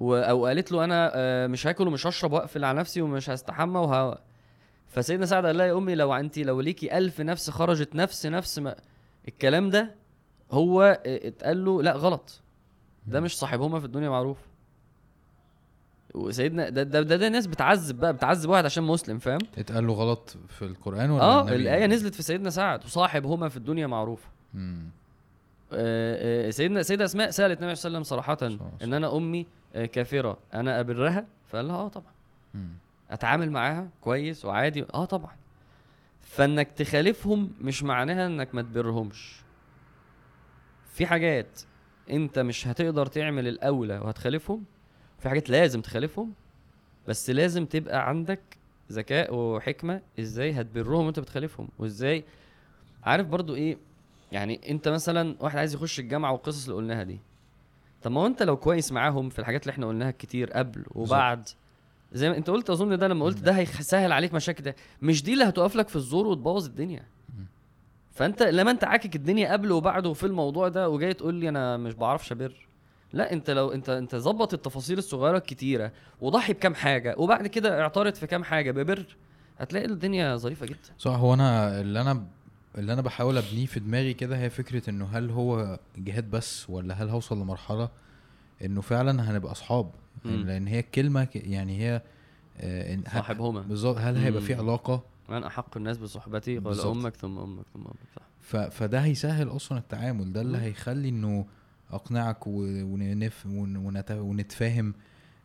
و... أو قالت له أنا آه، مش هاكل ومش هشرب وأقفل على نفسي ومش هستحمى وه... فسيدنا سعد قال لها يا أمي لو انت لو ليكي ألف نفس خرجت نفس نفس ما الكلام ده هو اتقال له لا غلط. ده مش صاحبهما في الدنيا معروف. وسيدنا ده ده, ده, ده ناس بتعذب بقى بتعذب واحد عشان مسلم فاهم؟ اتقال له غلط في القرآن ولا آه النبي؟ الآية نزلت في سيدنا سعد وصاحبهما في الدنيا معروف. آه، آه، سيدنا سيدة أسماء سألت النبي صلى الله عليه وسلم صراحة. إن أنا أمي آه، كافرة أنا أبرها؟ فقال لها آه طبعا. مم. أتعامل معاها كويس وعادي. آه طبعا. فإنك تخالفهم مش معناها إنك ما تبرهمش. في حاجات أنت مش هتقدر تعمل الأولى وهتخالفهم في حاجات لازم تخالفهم بس لازم تبقى عندك ذكاء وحكمة إزاي هتبرهم وأنت بتخالفهم. وإزاي عارف برضو إيه؟ يعني أنت مثلا واحد عايز يخش الجامعة والقصص اللي قلناها دي. طب ما أنت لو كويس معاهم في الحاجات اللي إحنا قلناها كتير قبل وبعد زي ما انت قلت أظن ده لما قلت ده هيسهل عليك مشاكل ده مش دي اللي هتقف لك في الزور وتبوظ الدنيا. فأنت لما انت عاكك الدنيا قبل وبعد وفي الموضوع ده وجاي تقول لي أنا مش بعرفش أبر. لا انت لو انت انت ظبط التفاصيل الصغيرة الكتيرة وضحي بكام حاجة وبعد كده اعترض في كام حاجة ببر هتلاقي الدنيا ظريفة جدا. صح هو أنا اللي أنا اللي أنا بحاول أبنيه في دماغي كده هي فكرة إنه هل هو جهاد بس ولا هل هوصل لمرحلة إنه فعلا هنبقى أصحاب؟ مم. لأن هي الكلمة يعني هي آه، صاحبهما بالظبط هل هيبقى في. علاقة من أحق الناس بصحبتي قال. أمك ثم أمك ثم أمك صح ف... فده هيسهل أصلا التعامل ده اللي. هيخلي إنه أقنعك. ونف... ون... ونت... ونتفاهم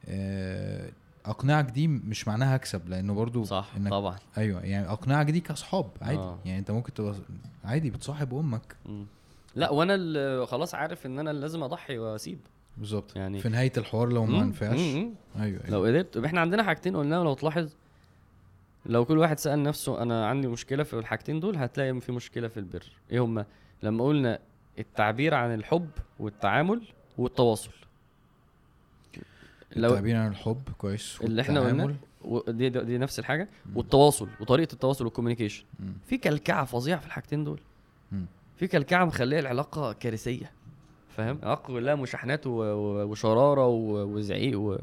آه، أقنعك دي مش معناها اكسب لأنه برضو صح إنك... طبعا أيوه يعني أقنعك دي كأصحاب عادي آه. يعني أنت ممكن تبقى عادي بتصاحب أمك مم. لا وأنا خلاص عارف إن أنا لازم أضحي وأسيب بالظبط يعني- في نهاية الحوار لو ما مم. نفعش مم. مم. أيوه, أيوة. لو قدرت إحنا عندنا حاجتين قلناهم لو تلاحظ لو كل واحد سأل نفسه أنا عندي مشكلة في الحاجتين دول هتلاقي في مشكلة في البر إيه هما لما قلنا التعبير عن الحب والتعامل والتواصل لو التعبير عن الحب كويس اللي. والتعامل. و- دي, دي, نفس الحاجة مم. والتواصل وطريقة التواصل والكوميونيكيشن. في كلكعة فظيعة في الحاجتين دول مم. في كلكعة مخلية العلاقة كارثية فاهم؟ علاقة كلها مشاحنات و- و- وشرارة و- وزعيق و...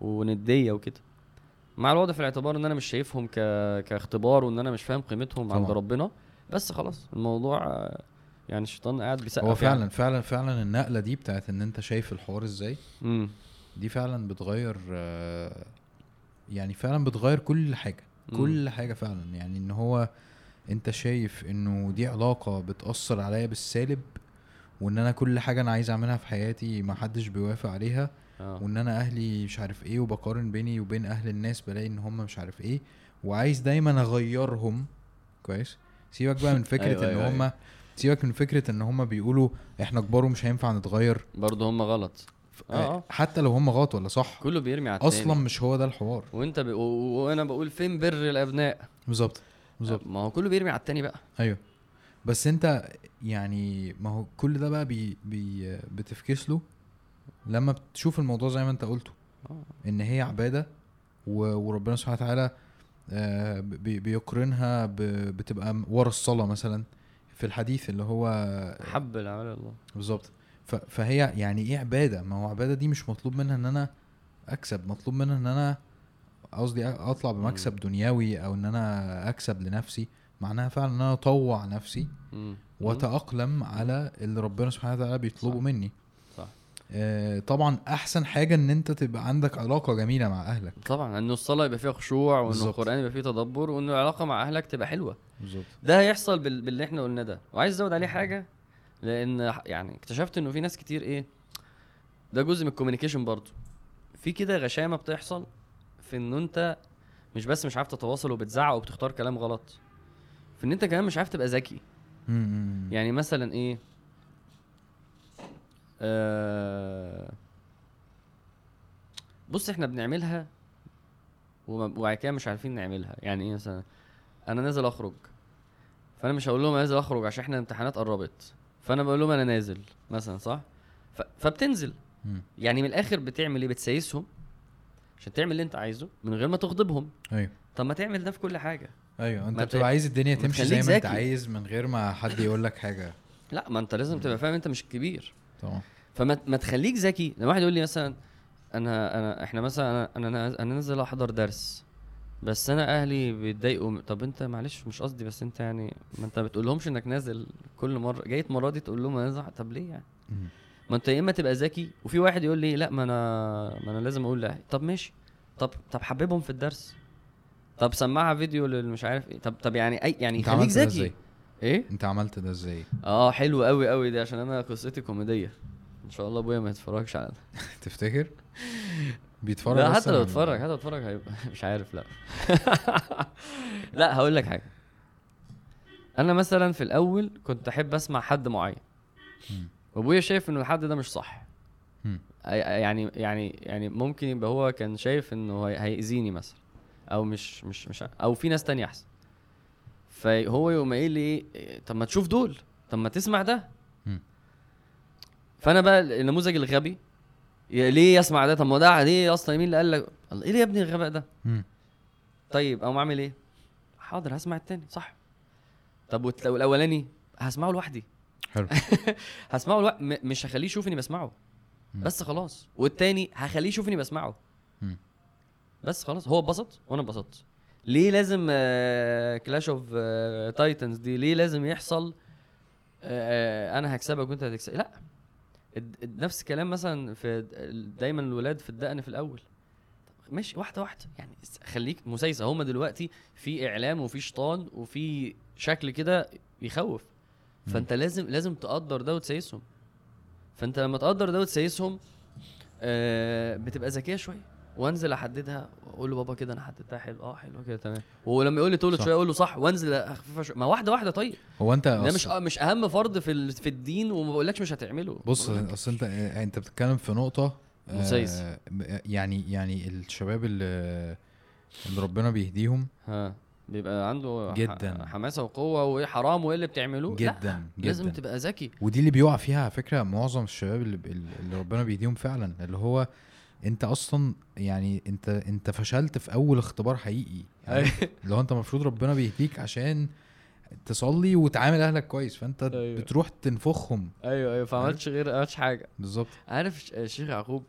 وندية وكده مع الوضع في الاعتبار إن أنا مش شايفهم ك... كاختبار وإن أنا مش فاهم قيمتهم عند طبعا. ربنا بس خلاص الموضوع يعني الشيطان قاعد بيسقف هو فعلا يعني. فعلا فعلا النقلة دي بتاعت إن أنت شايف الحوار إزاي مم. دي فعلا بتغير يعني فعلا بتغير كل حاجة مم. كل حاجة فعلا يعني إن هو أنت شايف إنه دي علاقة بتأثر عليا بالسالب وإن أنا كل حاجة أنا عايز أعملها في حياتي ما حدش بيوافق عليها آه. وإن أنا أهلي مش عارف إيه وبقارن بيني وبين أهل الناس بلاقي إن هم مش عارف إيه وعايز دايما أغيرهم. كويس؟ سيبك بقى من [LAUGHS] فكرة أيوة، إن أيوة، هم سيبك من فكرة إن هم بيقولوا إحنا كبار ومش هينفع نتغير. برضه هم غلط. آه آه حتى لو هم غلط ولا صح كله بيرمي على التاني. أصلا مش هو ده الحوار. وأنت ب... و... وأنا بقول فين بر الأبناء؟ بالظبط بالظبط. ما هو كله بيرمي على التاني بقى. أيوه. بس انت يعني ما هو كل ده بقى بي بي بتفكس له لما بتشوف الموضوع زي ما انت قلته آه. إن هي عبادة وربنا سبحانه وتعالى آه، بي- بيقرنها بتبقى ورا الصلاة مثلا في الحديث اللي هو حب العمل الله. بالظبط. فهي يعني إيه عبادة؟ ما هو عبادة دي مش مطلوب منها إن أنا أكسب مطلوب منها إن أنا قصدي أطلع بمكسب دنيوي أو إن أنا أكسب لنفسي. معناها فعلا إن أنا أطوع نفسي مم. وأتأقلم على اللي ربنا سبحانه وتعالى بيطلبه صح. مني. صح. آه طبعا أحسن حاجة إن أنت تبقى عندك علاقة جميلة مع أهلك. طبعا إنه الصلاة يبقى فيها خشوع وإنه. القرآن يبقى فيه تدبر وإنه العلاقة مع أهلك تبقى حلوة. بالظبط. ده هيحصل بال... باللي إحنا قلناه ده. وعايز أزود عليه حاجة لأن يعني اكتشفت إنه في ناس كتير إيه ده جزء من الكوميونيكيشن برضو في كده غشامة بتحصل في انه أنت مش بس مش عارف تتواصل وبتزعق وبتختار كلام غلط. في إن أنت كمان مش عارف تبقى ذكي. يعني مثلا إيه؟ آه بص إحنا بنعملها وبعد كده مش عارفين نعملها. يعني إيه مثلا؟ أنا نازل أخرج فأنا مش هقول لهم أنا نازل أخرج عشان إحنا الامتحانات قربت. فأنا بقول لهم أنا نازل مثلا صح؟ ف... فبتنزل. مم. يعني من الآخر بتعمل إيه؟ بتسيسهم عشان تعمل اللي أنت عايزه من غير ما تغضبهم. أيوه. طب ما تعمل ده في كل حاجة. أيوه أنت بتبقى عايز الدنيا تمشي زي ما أنت. عايز من غير ما حد يقول لك حاجة. لا ما أنت لازم تبقى فاهم أنت مش الكبير طبعا. فما ما تخليك ذكي. لما واحد يقول لي مثلا أنا أنا إحنا مثلا أنا أنا أنا نازل أحضر درس بس أنا أهلي بيتضايقوا طب أنت معلش مش قصدي بس أنت يعني ما أنت بتقول لهمش إنك نازل كل مرة. جاي المره دي تقول لهم أنا نازل طب ليه يعني. ما أنت يا إما تبقى ذكي وفي واحد يقول لي لا ما أنا ما أنا لازم أقول لاهلي طب ماشي. طب طب حببهم في الدرس. طب سمعها فيديو للمش عارف إيه. طب طب يعني أي يعني خليك ده ذكي. إيه؟ انت عملت ده إزاي؟ آه حلو قوي قوي دي عشان أنا قصتي كوميدية. إن شاء الله أبويا ما يتفرجش على ده. [LAUGHS] تفتكر؟ بيتفرج لا حتى لو اتفرج حتى لو اتفرج هيبقى [LAUGHS] مش عارف لا. [LAUGHS] لا هقول لك حاجة. أنا مثلا في الأول كنت أحب أسمع حد معين. وأبويا شايف إنه الحد ده مش صح. يعني يعني يعني ممكن يبقى هو كان شايف إنه هي- هيأذيني مثلا. أو مش مش مش أو في ناس تانية أحسن. فهو يقوم قايل لي طب ما تشوف دول طب ما تسمع ده. فأنا بقى النموذج الغبي ليه يسمع ده؟ طب ما ده ليه أصلا مين اللي قال لك؟ الله إيه يا ابني الغباء ده. طيب أقوم أعمل إيه؟ حاضر هسمع التاني. صح. طب والاولاني هسمعه لوحدي. حلو. [LAUGHS] هسمعه لوحدي م- مش هخليه يشوف اني بسمعه. بس خلاص. والتاني هخليه يشوف اني بسمعه. بس خلاص. هو اتبسط وأنا اتبسطت. ليه لازم clash of titans دي؟ ليه لازم يحصل آه، أنا هكسبك وأنت هتكسب؟ لا. نفس الكلام مثلا في دايما الولاد في الدقن في الأول. ماشي واحدة واحدة. يعني خليك مسيسه هما دلوقتي في إعلام وفي شيطان وفي شكل كده يخوف. فأنت لازم لازم تقدر ده وتسيسهم فأنت لما تقدر ده وتسيسهم آه بتبقى ذكية شوية. وانزل احددها واقول له بابا كده أنا حددتها حلو. آه حلو. كده تمام. ولما يقول لي صح. شوية أقول له صح وانزل اخففها شوية. ما واحدة واحدة طيب. هو انت ده مش أصل- مش اهم فرض في ال- في الدين وما بقولكش مش هتعمله. بص أصل انت انت بتتكلم في نقطة آه،. يعني يعني الشباب اللي اللي ربنا بيهديهم ها بيبقى عنده جداً. حماسة وقوة وإيه حرام وإيه اللي بتعملوه؟ لا، جدا لازم جدا تبقى ذكي. ودي اللي بيقع فيها على فكرة معظم الشباب اللي, اللي ربنا بيهديهم فعلا اللي هو انت أصلا يعني انت انت فشلت في اول اختبار حقيقي. يعني اللي هو انت المفروض ربنا بيهديك عشان تصلي وتعامل اهلك كويس. فانت أيوة. بتروح تنفخهم. أيوه أيوه فعملتش غير عملتش حاجة. بالظبط. عارف الشيخ يعقوب؟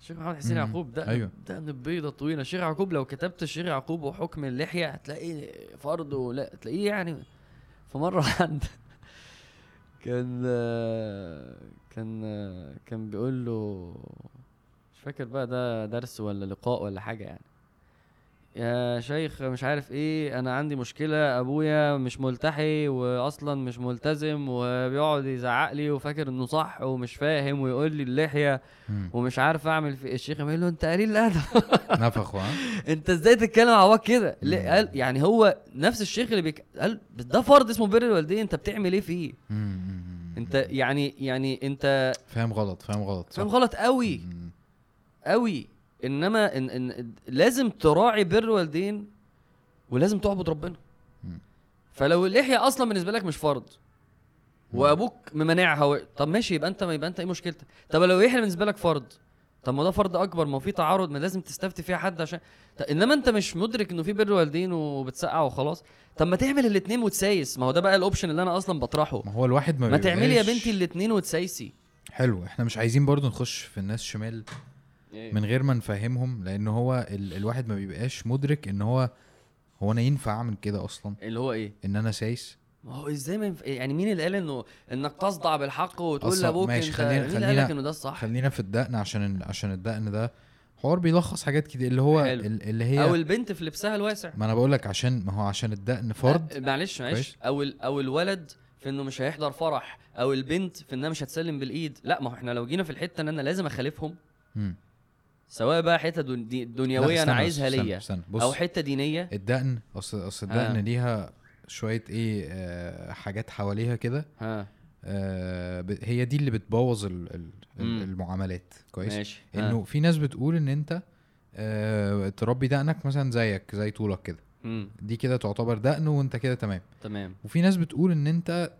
الشيخ محمد حسين. يعقوب ده أيوة. ده بيضه طويله الشيخ يعقوب لو كتبت الشيخ يعقوب وحكم اللحية هتلاقيه فرض ولا تلاقيه يعني حد [LAUGHS] كان آه، كان آه، كان بيقول له مش فاكر بقى ده درس ولا لقاء ولا حاجة يعني يا شيخ مش عارف إيه أنا عندي مشكلة أبويا مش ملتحي واصلا مش ملتزم وبيقعد يزعق لي وفاكر إنه صح ومش فاهم ويقول لي اللحية. ومش عارف أعمل في الشيخ يقول له أنت قليل الأدب [LAUGHS] ها أنت إزاي تتكلم على عواك كده. قال يعني هو نفس الشيخ اللي بيك... قال ده فرض اسمه بر الوالدين أنت بتعمل إيه فيه. أنت يعني يعني أنت فاهم غلط فاهم غلط فاهم. غلط قوي. قوي. إنما إن إن لازم تراعي بر الوالدين ولازم تعبد ربنا. فلو اللحية أصلا بالنسبة لك مش فرض. وأبوك ممانعها و... طب ماشي يبقى أنت يبقى أنت إيه مشكلتك؟ طب لو اللحية بالنسبة لك فرض طب ما ده فرض أكبر ما في تعارض ما لازم تستفتي فيها حد عشان طب إنما أنت مش مدرك إنه في بر والدين وبتسقع وخلاص طب ما تعمل الاثنين وتسايس. ما هو ده بقى ال option اللي أنا أصلا بطرحه. ما هو الواحد ما ما تعملي يا بنتي الاثنين وتسايسي. حلو إحنا مش عايزين برضو نخش في الناس شمال. من غير ما نفهمهم لأن هو ال... الواحد ما بيبقاش مدرك إن هو هو أنا ينفع أعمل كده أصلا؟ اللي هو إيه؟ إن أنا سايس؟ ما هو إزاي ما ينف... يعني مين اللي قال إنه إنك تصدع بالحق وتقول لأبوك ماشي، أنت؟ خلينا- مين اللي قال خلينا- لك إنه ده الصح؟ خلينا في الدقن عشان عشان الدقن ده حوار بيلخص حاجات كده اللي هو حلو. ال- اللي هي أو البنت في لبسها الواسع. ما أنا بقول لك عشان ما هو عشان الدقن فرض. معلش معلش. أو ال... أو الولد في إنه مش هيحضر فرح أو البنت في إنها مش هتسلم بالإيد. لا ما هو إحنا لو جينا في الحتة إن أنا لازم أخالفهم. سواء بقى حتة دنيوية أنا عايزها ليا أو حتة دينية. الدقن اصل أصل الدقن ليها شوية إيه آه حاجات حواليها كده. آه. ب- هي دي اللي بتبوظ ال- ال- المعاملات. كويس؟ ماشي. ها. إنه في ناس بتقول إن أنت آه تربي دقنك مثلا زيك زي طولك كده. دي كده تعتبر دقن وأنت كده تمام. تمام. وفي ناس بتقول إن أنت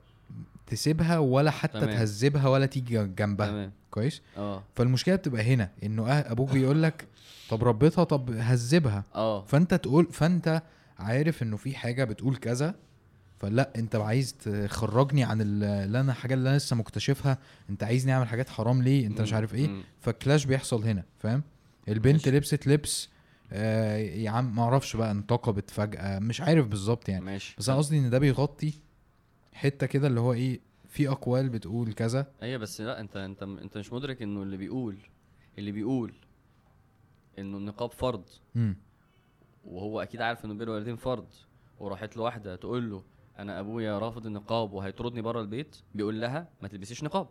تسيبها ولا حتى تمام. تهذبها ولا تيجي جنبها. تمام. كويس؟ آه. فالمشكلة بتبقى هنا إنه أه أبوك بيقول لك طب ربيتها طب هذبها آه. فأنت تقول فأنت عارف إنه في حاجة بتقول كذا فلا أنت عايز تخرجني عن ال- اللي أنا حاجة اللي أنا لسه مكتشفها. أنت عايزني أعمل حاجات حرام ليه؟ أنت مش. عارف إيه. فكلاش بيحصل هنا فاهم؟ البنت ماشي. لبست لبس آه يا عم ما أعرفش بقى انتقبت فجأة مش عارف بالظبط يعني. ماشي. بس أنا قصدي إن ده بيغطي حتة كده اللي هو إيه في أقوال بتقول كذا. أيوه بس لا أنت أنت أنت مش مدرك إنه اللي بيقول اللي بيقول إنه النقاب فرض. امم وهو أكيد عارف إنه بين الوالدين فرض. وراحت له واحدة تقول له أنا أبويا رافض النقاب وهيطردني بره البيت. بيقول لها ما تلبسيش نقاب.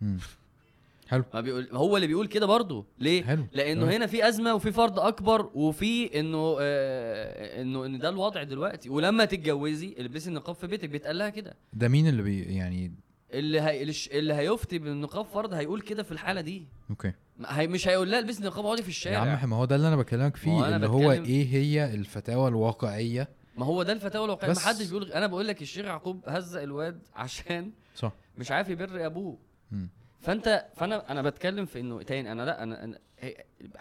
[LAUGHS] حلو. بيقول هو اللي بيقول كده برضه. ليه؟ حلو. لأنه تمام. هنا في أزمة وفي فرض أكبر وفي إنه آه إنه إن ده الوضع دلوقتي. ولما تتجوزي البسي النقاب في بيتك بيتقال لها كده. ده مين اللي بي يعني اللي هي اللي هيفتي بالنقاب فرض هيقول كده في الحالة دي. okay. هي مش هيقول لها البسي نقاب اقعدي في يا الشارع عم ما هو ده اللي أنا بكلمك فيه أنا اللي هو إيه هي الفتاوى الواقعية؟ ما هو ده الفتاوى الواقعية. بس- ما حدش بيقول أنا بقول لك الشيخ يعقوب هزق الواد عشان صح. مش عارف يبر أبوه. فانت فانا أنا بتكلم في انه تاني أنا لا أنا, أنا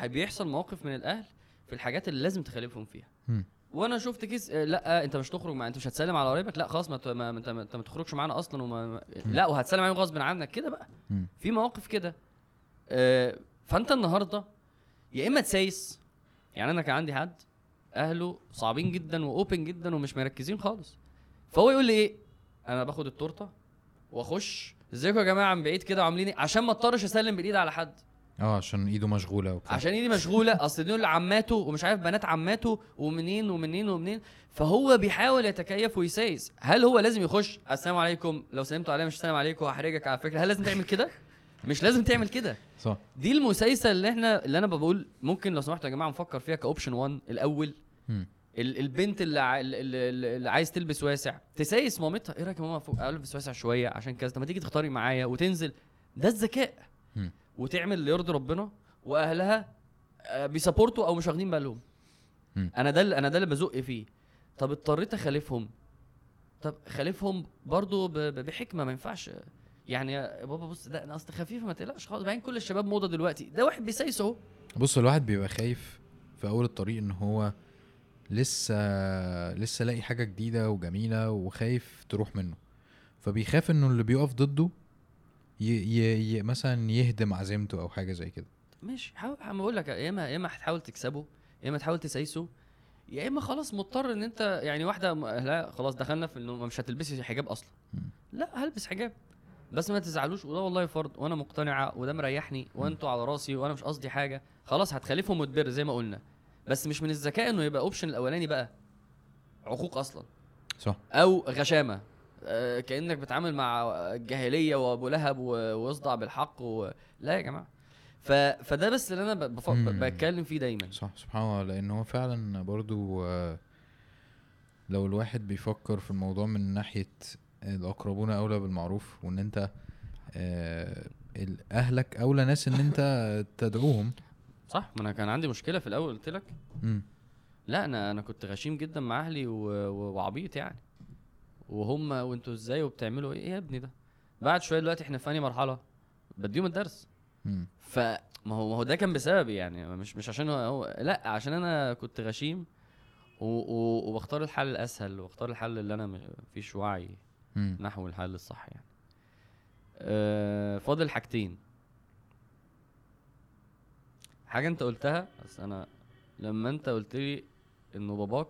بيحصل مواقف من الاهل في الحاجات اللي لازم تخالفهم فيها. وأنا شفت case آه، لا انت مش تخرج مع انت مش هتسلم على قرايبك لا خلاص ما انت ما انت ما تخرجش معانا أصلا وما ما- لا وهتسلم عليهم غصب عنك كده بقى. في مواقف كده. آه، فانت النهارده يا إما تسايس يعني أنا كان عندي حد أهله صعبين جدا وأوبن جدا ومش مركزين خالص. فهو يقول لي إيه؟ أنا باخد التورتة وأخش ازيكم يا جماعة؟ من بعيد كده وعاملين إيه عشان ما اضطرش اسلم بالايد على حد. آه عشان ايده مشغولة وبتاع. عشان ايدي مشغولة. اصل دول عماته ومش عارف بنات عماته ومنين ومنين ومنين. فهو بيحاول يتكيف ويسايس. هل هو لازم يخش؟ السلام عليكم. لو سلمتوا عليا مش السلام عليكم هحرجك على فكرة. هل لازم تعمل كده؟ مش لازم تعمل كده. صح. دي المسايسة اللي إحنا اللي أنا بقول ممكن لو سمحتوا يا جماعة نفكر فيها كأوبشن 1 الأول. مم. ال- البنت اللي, اللي, عايز تلبس واسع تسايس مامتها. إيه رأيك يا ماما فوق البس واسع شوية؟ عشان كذا طب ما تيجي تختاري معايا وتنزل. ده الذكاء. وتعمل اللي يرضي ربنا وأهلها آه، بيسابورتوا أو مش واخدين بالهم. أنا ده أنا ده اللي بزق فيه. طب اضطريت أخالفهم؟ طب خالفهم برضو بحكمة ما ينفعش. يعني يا بابا بص ده أنا اصل خفيفة ما تقلقش خالص. بعدين كل الشباب موضة دلوقتي. ده واحد بيسايس أهو. بص الواحد بيبقى خايف في أول الطريق إن هو لسه لسه لاقي حاجة جديدة وجميلة وخايف تروح منه. فبيخاف إنه اللي بيقف ضده ي... ي... ي... مثلا يهدم عزيمته أو حاجة زي كده. ماشي. حاول ما بقول لك يا إما يا إما هتحاول تكسبه يا إما تحاول تسايسه يا إما خلاص مضطر إن أنت يعني واحدة لا خلاص دخلنا في إنه مش هتلبسي حجاب أصلا. لا هلبس حجاب. بس ما تزعلوش وده والله فرض وأنا مقتنعه وده مريحني وأنتوا على راسي وأنا مش قصدي حاجة. خلاص هتخالفهم وتبر زي ما قلنا. بس مش من الذكاء إنه يبقى اوبشن الأولاني بقى عقوق أصلا. صح. أو غشامة. آه، كأنك بتعامل مع الجاهليه وأبو لهب و- واصدع بالحق و... لا يا جماعة. ف... فده بس اللي أنا. بف... بتكلم فيه دايما. صح سبحان الله. لأن هو فعلا برضو آه، لو الواحد بيفكر في الموضوع من ناحية الأقربون أولى بالمعروف وإن أنت آه، أهلك أولى ناس إن أنت تدعوهم صح؟ ما أنا كان عندي مشكلة في الأول قلت لك. مم. لا أنا أنا كنت غشيم جدا مع أهلي و... و... وعبيط يعني. وهم وأنتوا إزاي وبتعملوا إيه؟ إيه يا ابني ده؟ بعد شوية دلوقتي إحنا في أنهي مرحلة؟ بديهم الدرس. مم. فما هو ما هو ده كان بسببي يعني. مش مش عشان هو, هو لا عشان أنا كنت غشيم و... و... وبختار الحل الأسهل وبختار الحل اللي أنا مفيش وعي مم. نحو الحل الصح يعني. أه فاضل حاجتين. حاجة انت قلتها بس أنا لما انت قلت لي إنه باباك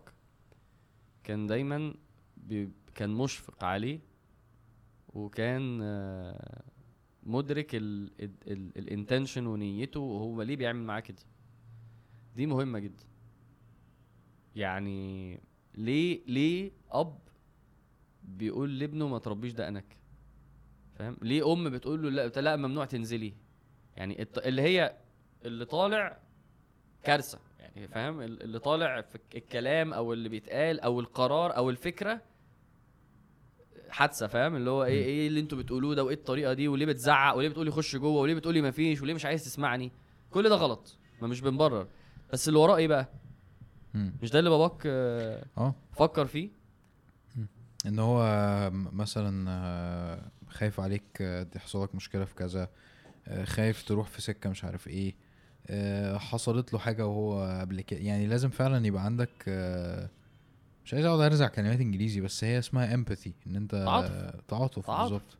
كان دايما بي كان مشفق عليه وكان آه، مدرك ال intention ونيته وهو ليه بيعمل معاه كده. دي مهمة جدا. يعني ليه ليه أب بيقول لابنه ما تربيش دقنك؟ فاهم؟ ليه أم بتقول له لا لا ممنوع تنزلي. يعني اللي هي اللي طالع كارثة. يعني فاهم؟ ال- اللي طالع في الك- الكلام أو اللي بيتقال أو القرار أو الفكرة حادثة فاهم؟ اللي هو إيه. إيه اللي أنتوا بتقولوه ده وإيه الطريقة دي وليه بتزعق وليه بتقولي خش جوه وليه بتقولي ما فيش وليه مش عايز تسمعني؟ كل ده غلط. ما مش بنبرر. بس اللي وراه إيه بقى. مش ده اللي باباك آه، آه. فكر فيه؟ إن هو مثلا آه، خايف عليك آه، تحصل لك مشكلة في كذا آه، خايف تروح في سكة مش عارف إيه آه، حصلت له حاجة وهو قبل كده يعني لازم فعلا يبقى عندك آه، مش عايز أقعد أرزع كلمات إنجليزي بس هي اسمها امباثي إن أنت تعاطف. تعاطف. بالظبط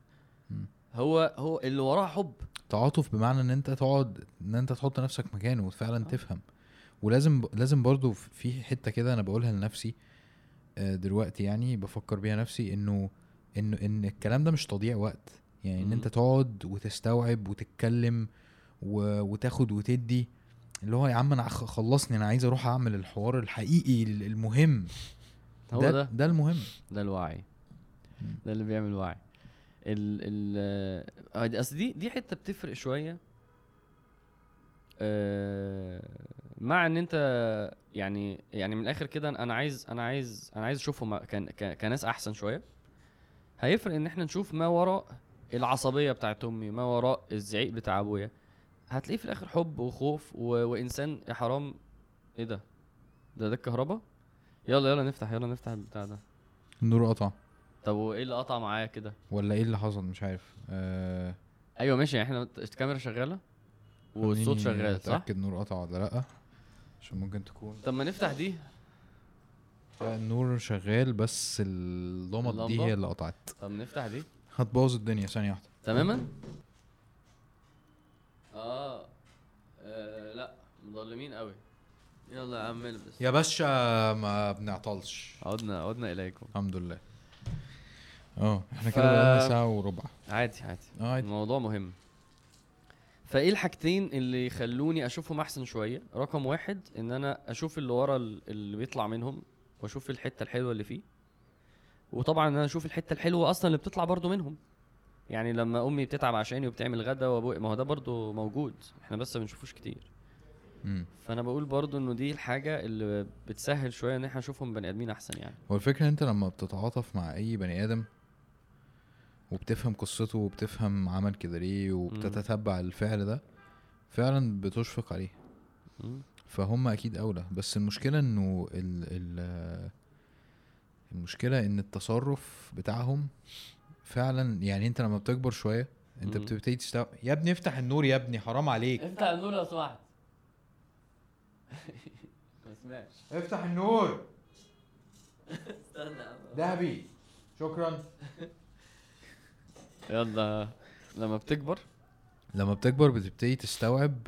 هو هو اللي وراه حب تعاطف بمعنى إن أنت تقعد إن أنت تحط نفسك مكانه وفعلا آه. تفهم ولازم لازم برضو في حتة كده أنا بقولها لنفسي آه، دلوقتي يعني بفكر بيها نفسي إنه إنه إن الكلام ده مش تضييع وقت يعني إن. أنت تقعد وتستوعب وتتكلم و... وتاخد وتدي. اللي هو يا عم أنا خلصني أنا عايز أروح أعمل الحوار الحقيقي ال- المهم. هو ده ده؟ ده المهم. ده الوعي. ده اللي بيعمل وعي. ال ال آه، أصل دي دي حتة بتفرق شوية. آه، مع إن أنت يعني يعني من الآخر كده أنا عايز أنا عايز أنا عايز اشوفهم كناس أحسن شوية. هيفرق إن إحنا نشوف ما وراء العصبية بتاعت أمي ما وراء الزعيق بتاع أبويا. هتلاقيه في الآخر حب وخوف و... وإنسان يا حرام. إيه ده؟ ده ده الكهرباء يلا يلا نفتح يلا نفتح البتاع ده. النور قطع. طب وإيه اللي قطع معايا كده؟ ولا إيه اللي حصل؟ مش عارف. آه أيوه ماشي يعني إحنا الكاميرا شغالة والصوت شغال صح؟ اتاكد النور قطع ولا لأ؟ عشان ممكن تكون. طب ما نفتح دي. لا النور شغال بس اللمض دي؟ هي اللي قطعت. طب نفتح دي. هتبوظ الدنيا ثانية واحدة. تماما؟ آه, آه لا مظلمين قوي. يلا يا عم البس. يا باشا ما بنعطلش. عدنا عدنا إليكم. الحمد لله. آه إحنا كده بقالنا ساعة وربع. عادي عادي. آه عادي. الموضوع مهم. فإيه الحاجتين اللي يخلوني أشوفهم أحسن شوية؟ رقم واحد إن أنا أشوف اللي ورا ال- اللي بيطلع منهم وأشوف الحتة الحلوة اللي فيه. وطبعا أنا أشوف الحتة الحلوة أصلا اللي بتطلع برضو منهم. يعني لما أمي بتتعب عشاني وبتعمل غدا وابوي ما هو ده برضو موجود إحنا بس ما بنشوفوش كتير. مم. فأنا بقول برضو إنه دي الحاجة اللي بتسهل شوية إن إحنا نشوفهم بني آدمين أحسن يعني. هو الفكرة إن أنت لما بتتعاطف مع أي بني آدم وبتفهم قصته وبتفهم عمل كده ليه وبتتتبع الفعل ده فعلا بتشفق عليه. مم. فهم أكيد أولى. بس المشكلة إنه ال ال المشكلة إن التصرف بتاعهم فعلا يعني أنت لما بتكبر شوية أنت. بتبتدي تستوعب يا ابني افتح النور يا ابني حرام عليك. افتح النور لو سمحت [LAUGHS] ما افتح النور. استنى ذهبي. شكرا. يلا. لما بتكبر؟ لما بتكبر بتبتدي تستوعب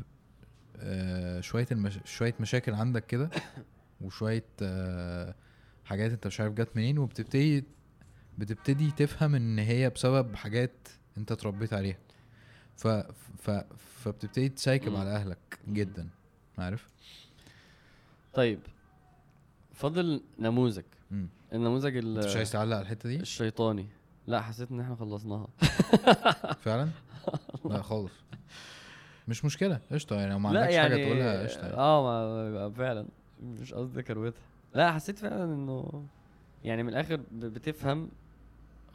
آه شوية المش... شوية مشاكل عندك كده [COUGHS] وشوية آه حاجات أنت مش عارف جت منين وبتبتدي بتبتدي تفهم إن هي بسبب حاجات أنت اتربيت عليها. ف... ف... فبتبتدي تسايكب. على أهلك جدا. عارف؟ طيب. فاضل نموذج. مم. النموذج أنت مش ال- عايز تعلق على الحتة دي؟ الشيطاني. لا حسيت إن إحنا خلصناها. [LAUGHS] [LAUGHS] فعلا؟ لا خالص. مش مشكلة. قشطة. يعني لو ما عندكش يعني حاجة تقولها قشطة. يعني. آه ما فعلا. مش قصدي كروتها. لا حسيت فعلا إنه يعني من الآخر بتفهم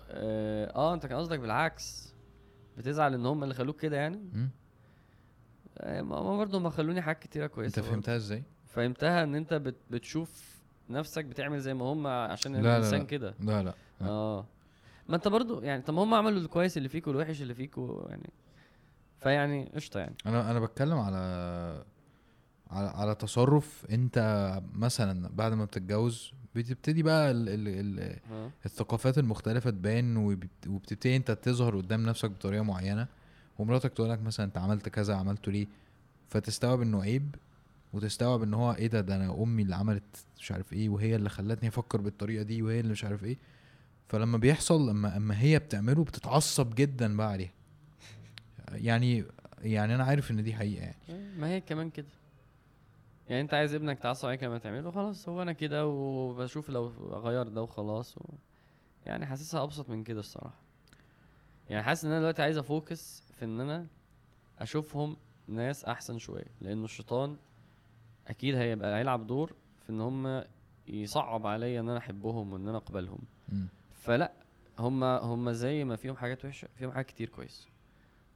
آه, آه أنت كان قصدك بالعكس بتزعل إن هم اللي خلوك كده يعني مم. آه ما ما برضه هم خلوني حاجات كتيرة كويسة أنت برضه. فهمتها إزاي فهمتها إن أنت بت بتشوف نفسك بتعمل زي ما هم عشان لا، لا، الإنسان لا. كده لا لا لا. آه ما أنت برضو يعني طب ما هم عملوا الكويس اللي فيك والوحش اللي فيك يعني فيعني قشطة يعني أنا أنا بتكلم على على على تصرف انت مثلا بعد ما بتتجوز بتبتدي بقى ال ال ال آه. الثقافات المختلفة تبان وبت- وبتبتدي انت تظهر قدام نفسك بطريقة معينة ومراتك تقول لك مثلا انت عملت كذا عملته ليه؟ فتستوعب انه عيب وتستوعب ان هو إيه ده ده أنا امي اللي عملت مش عارف إيه وهي اللي خلتني أفكر بالطريقة دي وهي اللي مش عارف إيه. فلما بيحصل اما اما هي بتعمله بتتعصب جدا بقى عليها. يعني يعني أنا عارف إن دي حقيقة يعني. ما هي كمان كده. يعني انت عايز ابنك تعصب عليك لما تعمله خلاص هو أنا كده وبشوف لو اغير ده وخلاص و... يعني حاسسها أبسط من كده الصراحة. يعني حاسس إن أنا دلوقتي عايز أفوكس في إن أنا أشوفهم ناس أحسن شوية لأنه الشيطان أكيد هيبقى هيلعب دور في إن هم يصعب عليا إن أنا أحبهم وإن أنا أقبلهم. فلأ هم هم زي ما فيهم حاجات وحشة فيهم حاجات كتير كويسه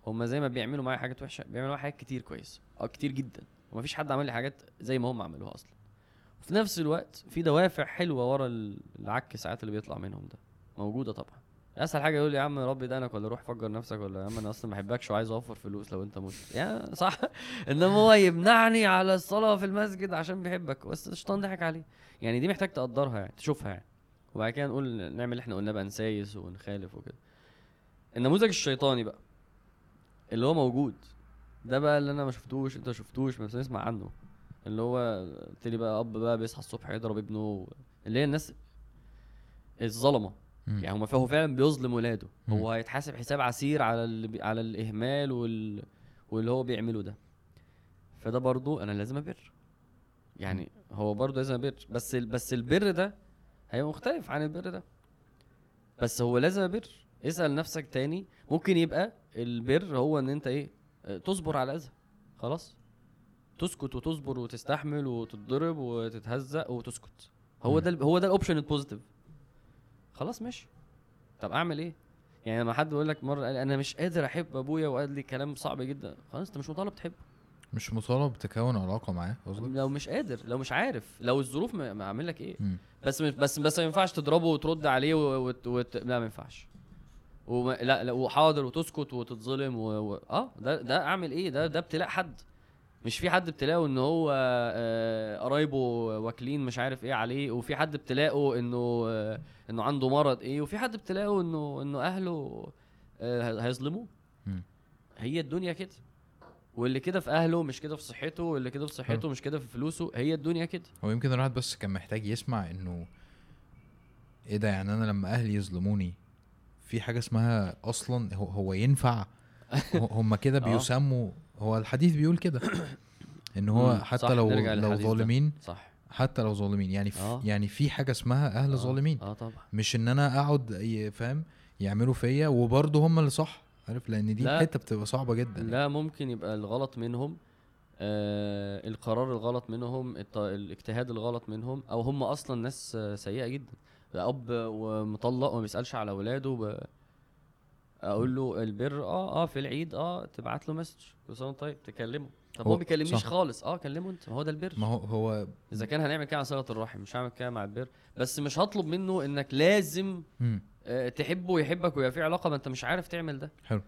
هم زي ما بيعملوا معايا حاجات وحشة بيعملوا معايا حاجات كتير كويسه آه كتير جدا. ومفيش حد عمل لي حاجات زي ما هم عملوها أصلا. وفي نفس الوقت في دوافع حلوة ورا ال- العك ساعات اللي بيطلع منهم ده. موجودة طبعا. أسهل حاجة يقول لي يا عم ربي دقنك ولا روح فجر نفسك ولا يا عم أنا أصلا ما بحبكش وعايز أوفر فلوس لو أنت مت يا صح. [LAUGHS] إنما هو يمنعني على الصلاة في المسجد عشان بيحبك. بس الشيطان ضحك عليه. يعني دي محتاج تقدرها يعني تشوفها يعني. وبعد كده نقول نعمل اللي إحنا قلناه بقى نسايس ونخالف وكده. النموذج الشيطاني بقى اللي هو موجود ده بقى اللي أنا ما شفتوش أنت ما شفتوش بس نسمع عنه. اللي هو لي بقى أب بقى بيصحى الصبح يضرب ابنه اللي هي الناس الظلمة. يعني هو هو فعلا بيظلم ولاده. مم. هو هيتحاسب حساب عسير على بي... على الإهمال وال... واللي هو بيعمله ده. فده برضو أنا لازم أبر. يعني هو برضو لازم أبر. بس ال... بس البر ده هيبقى مختلف عن البر ده. بس هو لازم أبر. اسأل نفسك تاني. ممكن يبقى البر هو إن أنت إيه تصبر على الأذى. خلاص؟ تسكت وتصبر وتستحمل وتتضرب وتتهزق وتسكت. هو. ده هو ده ال option ال positive خلاص ماشي. طب أعمل إيه؟ يعني لما حد يقول لك مرة قال أنا مش قادر أحب أبويا وقال لي كلام صعب جدا خلاص أنت مش مطالب تحبه. مش مطالب تكون علاقة معاه قصدك؟ لو مش قادر لو مش عارف لو الظروف ما اعمل لك إيه. مم. بس بس بس ما ينفعش تضربه وترد عليه. وت... وت... لا ما ينفعش. وما... لا لا وحاضر وتسكت وتتظلم و... و... آه ده ده أعمل إيه؟ ده ده ابتلاء حد. مش في حد ابتلاءه إن هو آه، قرايبه واكلين مش عارف إيه عليه وفي حد ابتلاءه إنه آه، إنه عنده مرض إيه وفي حد ابتلاءه إنه إنه أهله آه، هيظلموه. هي الدنيا كده. واللي كده في أهله مش كده في صحته واللي كده في صحته مش كده في فلوسه هي الدنيا كده. هو يمكن الواحد بس كان محتاج يسمع إنه إيه ده؟ يعني أنا لما أهلي يظلموني في حاجة اسمها أصلا هو, هو ينفع. [LAUGHS] هم كده آه. بيسموا هو الحديث بيقول كده. إن هو حتى لو لو. ظالمين صح. حتى لو ظالمين. يعني في آه. يعني في حاجة اسمها أهل آه، ظالمين. آه طبعا. مش إن أنا أقعد فاهم يعملوا فيا وبرضه هم اللي صح عارف؟ لأن دي لا. حتة بتبقى صعبة جدا لا ممكن يبقى الغلط منهم آه القرار الغلط منهم الاجتهاد الغلط منهم أو هم أصلا ناس سيئة جدا. أب ومطلق وما بيسألش على اولاده ب... أقول له البر آه آه في العيد آه تبعت له مسج كل سنه طيب تكلمه. طب هو ما بيكلمنيش صح. خالص. آه كلمه أنت ما هو ده البر. ما هو هو إذا كان هنعمل كده على صله الرحم مش هعمل كده مع البر. بس مش هطلب منه إنك لازم. آه، تحبه ويحبك ويبقى في علاقة ما أنت مش عارف تعمل ده. حلو.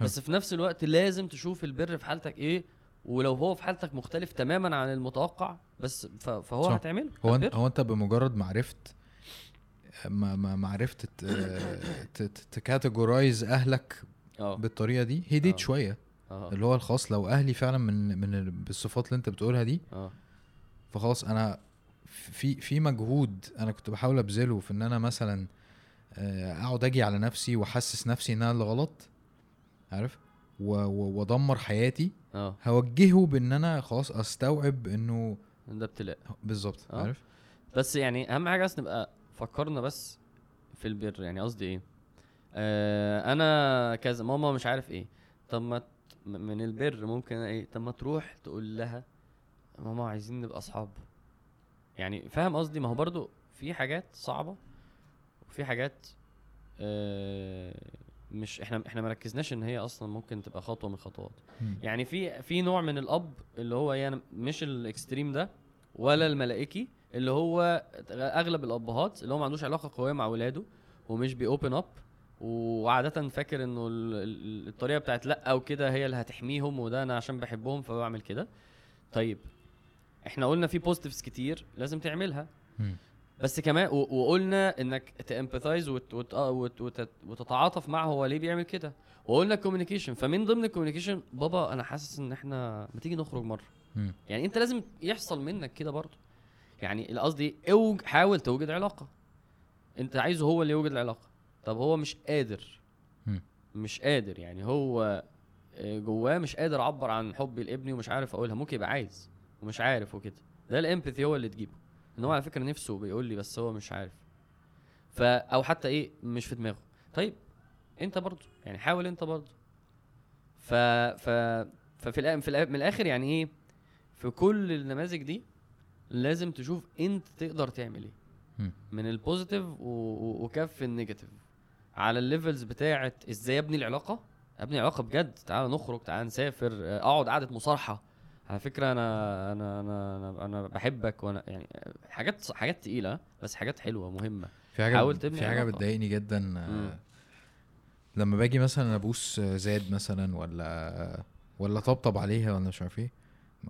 بس في نفس الوقت لازم تشوف البر في حالتك إيه ولو هو في حالتك مختلف تماما عن المتوقع بس فهو صح. هتعمله. هو. أنت هو أنت بمجرد ما عرفت ما ما ما عرفت تكاتيجورايز أهلك آه. بالطريقة دي. هديت آه. شوية. آه. اللي هو الخاص لو أهلي فعلا من من ال- بالصفات اللي أنت بتقولها دي آه. فخلاص أنا في في مجهود أنا كنت بحاول أبذله في إن أنا مثلا آه، أقعد أجي على نفسي وأحسس نفسي إن أنا اللي غلط عارف؟ وأدمر حياتي. آه. هوجهه بإن أنا خلاص أستوعب إنه ده ابتلاء. بالظبط آه. عارف؟ بس يعني أهم حاجة بس نبقى فكرنا بس في البر يعني قصدي إيه؟ آه أنا كذا ماما مش عارف إيه. طب ما من البر ممكن إيه؟ طب ما تروح تقول لها ماما عايزين نبقى أصحاب. يعني فاهم قصدي؟ ما هو برضو في حاجات صعبة وفي حاجات آه مش إحنا إحنا ما ركزناش إن هي أصلا ممكن تبقى خطوة من الخطوات. يعني في في نوع من الأب اللي هو يعني مش ال extreme ده ولا الملائكي اللي هو أغلب الأبهات اللي هو ما عندوش علاقة قوية مع ولاده ومش بي open up وعادة فاكر إنه ال- ال- الطريقة بتاعت لأ أو كده هي اللي هتحميهم وده أنا عشان بحبهم فبعمل كده. طيب إحنا قلنا في positives كتير لازم تعملها. بس كمان وقلنا إنك ت empathize وت وت وت وت وتتعاطف معه هو ليه بيعمل كده. وقلنا communication فمن ضمن ال communication بابا أنا حاسس إن إحنا ما تيجي نخرج مرة. يعني أنت لازم يحصل منك كده برضه. يعني القصدي اوج حاول توجد علاقة. انت عايزه هو اللي يوجد العلاقة. طب هو مش قادر. مش قادر. يعني هو آه، جواه مش قادر اعبر عن حبي لابني ومش عارف اقولها. ممكن يبقى عايز ومش عارف وكده. ده الإمباثي هو اللي تجيبه. ان هو على فكرة نفسه بيقول لي بس هو مش عارف. ف أو حتى إيه مش في دماغه. طيب أنت برضه يعني حاول أنت برضه. ف ف ففي الآ... في الآ... من الآخر يعني إيه في كل النماذج دي لازم تشوف انت تقدر تعمل إيه. من ال positive. وكف ال negative على ال levels بتاعت إزاي ابني العلاقة ابني علاقة بجد تعال نخرج تعال نسافر آه، اقعد قعدة مصارحة على فكرة أنا أنا أنا أنا, بحبك وأنا يعني حاجات حاجات تقيلة بس حاجات حلوة مهمة في حاجة حاول تبني في حاجة. بتضايقني جدا آه، مم. لما باجي مثلا أبوس زاد مثلا ولا ولا طبطب عليها ولا مش عارف إيه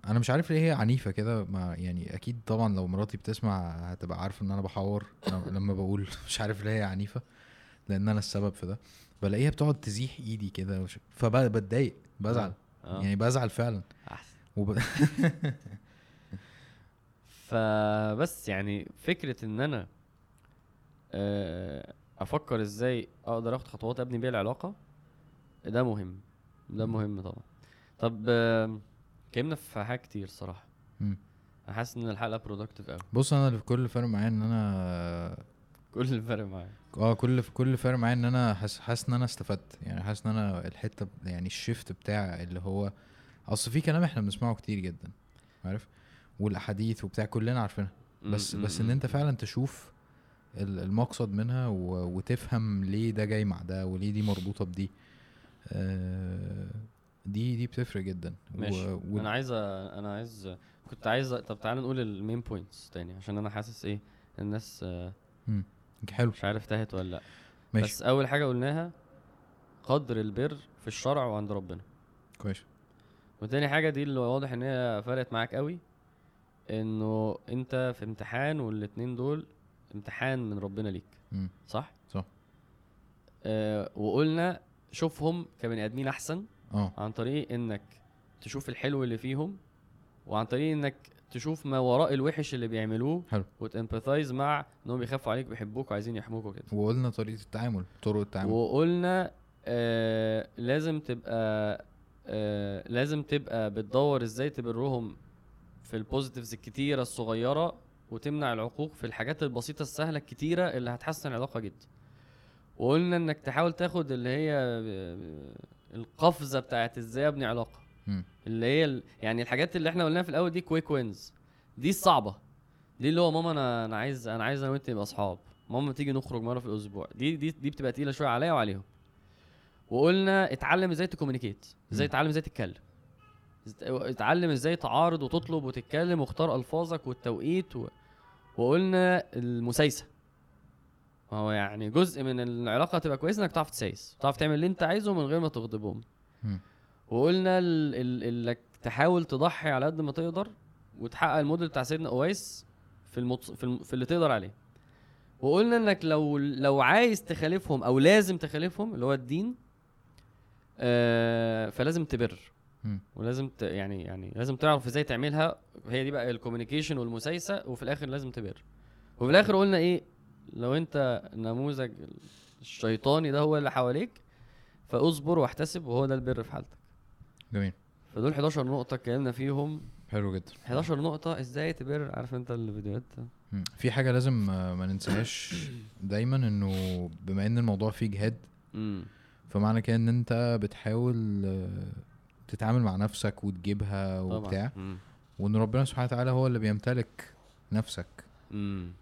أنا مش عارف ليه هي عنيفة كده ما يعني أكيد طبعا لو مراتي بتسمع هتبقى عارفة ان أنا بحور [LAUGHS] لما بقول [LAUGHS] مش عارف ليه هي عنيفة لأن أنا السبب في ده. بلاقيها بتقعد تزيح ايدي كده فبتضايق بزعل. آه. يعني بزعل فعلا. أحسن. وب... [LAUGHS] فبس يعني فكرة إن أنا آه، أفكر إزاي أقدر آخد خطوات أبني بيها العلاقة ده مهم. ده مهم طبعا. طب اتكلمنا في حاجات كتير صراحة. مم. أنا حاسس إن الحلقة productive قوي بص أنا اللي في كل فارق معايا إن أنا [LAUGHS] كل اللي معايا. آه كل كل فارق معايا إن أنا حاسس حاسس إن أنا استفدت. يعني حاسس إن أنا الحتة يعني ال shift بتاع اللي هو أصل في كلام إحنا بنسمعه كتير جدا عارف؟ والأحاديث وبتاع كلنا عارفينها. بس بس إن. أنت فعلا تشوف ال- المقصد منها وتفهم ليه ده جاي مع ده وليه دي مربوطة بدي آه، دي دي بتفرق جدا. ماشي. و- و- أنا عايز أنا عايز كنت عايز طب تعالى نقول ال main points تاني عشان أنا حاسس إيه الناس آه،. حلو. مش عارف تاهت ولا لأ. ماشي. بس أول حاجة قلناها قدر البر في الشرع وعند ربنا. كويس. وتاني حاجة دي اللي واضح إن هي فرقت معاك قوي إنه أنت في امتحان والاتنين دول امتحان من ربنا ليك. مم. صح؟ صح. آه وقلنا شوفهم كبني آدمين أحسن. آه. عن طريق إنك تشوف الحلو اللي فيهم وعن طريق إنك تشوف ما وراء الوحش اللي بيعملوه حلو. وتمباثايز مع انهم بيخافوا عليك بيحبوك وعايزين يحموك وكده. وقلنا طريقة التعامل طرق التعامل. وقلنا آه لازم تبقى آه لازم تبقى بتدور إزاي تبرهم في البوزيتيفز الكتيرة الصغيرة وتمنع العقوق في الحاجات البسيطة السهلة الكتيرة اللي هتحسن العلاقة جدا. وقلنا إنك تحاول تاخد اللي هي آه، القفزة بتاعت إزاي أبني علاقة. اللي هي ال... يعني الحاجات اللي إحنا قلناها في الأول دي quick wins دي الصعبة. دي اللي هو ماما أنا أنا عايز أنا عايز أنا وأنت نبقى أصحاب. ماما تيجي نخرج مرة في الأسبوع. دي دي دي بتبقى تقيلة شوية عليا وعليهم. وقلنا اتعلم إزاي ت communicate إزاي مم. تتعلم إزاي تتكلم. اتعلم إزاي تعارض وتطلب وتتكلم واختار ألفاظك والتوقيت و... وقلنا المسايسة. ما هو يعني جزء من العلاقة تبقى كويسة إنك تعرف تسايس تعرف تعمل اللي أنت عايزه من غير ما تغضبهم. وقلنا إنك تحاول تضحي على قد ما تقدر وتحقق الموديل بتاع سيدنا قويس في المط... في, الم... في اللي تقدر عليه. وقلنا إنك لو لو عايز تخالفهم أو لازم تخالفهم اللي هو الدين آه فلازم تبر. ولازم ت... يعني يعني لازم تعرف إزاي تعملها. هي دي بقى الكوميونيكيشن والمسايسة وفي الآخر لازم تبر. وفي الآخر قلنا إيه؟ لو انت نموذج الشيطاني ده هو اللي حواليك فاصبر واحتسب وهو ده البر في حالتك. جميل. فدول 11 نقطة اتكلمنا فيهم. حلو جدا. 11 نقطة إزاي تبر؟ عارف انت الفيديوهات. في حاجة لازم ما ننساهاش دايما انه بما ان الموضوع فيه جهاد فمعنى كده ان انت بتحاول آه، تتعامل مع نفسك وتجيبها وبتاع. وان ربنا سبحانه وتعالى هو اللي بيمتلك نفسك.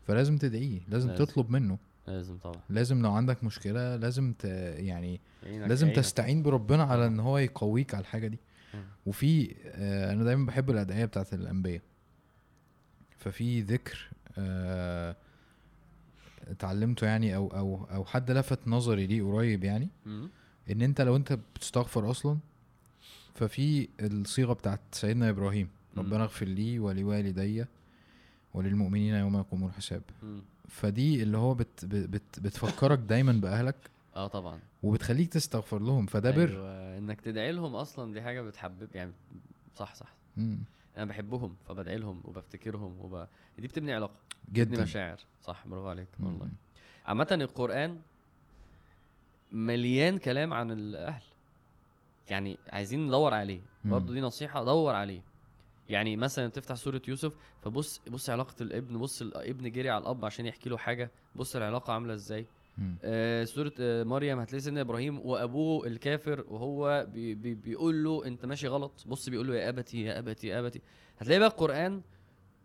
فلازم تدعيه لازم لازم. تطلب منه لازم طبعا لازم لو عندك مشكلة لازم ت... يعني لازم يعينك. تستعين بربنا على. إن هو يقويك على الحاجة دي مم. وفي آه أنا دايما بحب الأدعية بتاعت الأنبياء ففي ذكر آه اتعلمته يعني أو أو أو حد لفت نظري ليه قريب يعني مم. إن أنت لو أنت بتستغفر أصلا ففي الصيغة بتاعت سيدنا إبراهيم. ربنا اغفر لي ولوالدي وللمؤمنين يوم يقوم الحساب. فدي اللي هو بت بت بتفكرك دايما بأهلك آه طبعا وبتخليك تستغفر لهم فده بر أيوة. إنك تدعي لهم أصلا دي حاجة بتحبب يعني صح صح مم. أنا بحبهم فبدعي لهم وبفتكرهم وب... دي بتبني علاقة بتبني جدا مشاعر صح برافو عليك. والله عامة القرآن مليان كلام عن الأهل يعني عايزين ندور عليه. برضه دي نصيحة دور عليه يعني مثلا تفتح سورة يوسف فبص بص علاقة الابن بص الابن جري على الأب عشان يحكي له حاجة بص العلاقة عاملة إزاي. آه سورة آه مريم هتلاقي سيدنا إبراهيم وأبوه الكافر وهو بي بي بيقول له أنت ماشي غلط. بص بيقول له يا أبتي يا أبتي يا أبتي. هتلاقي بقى القرآن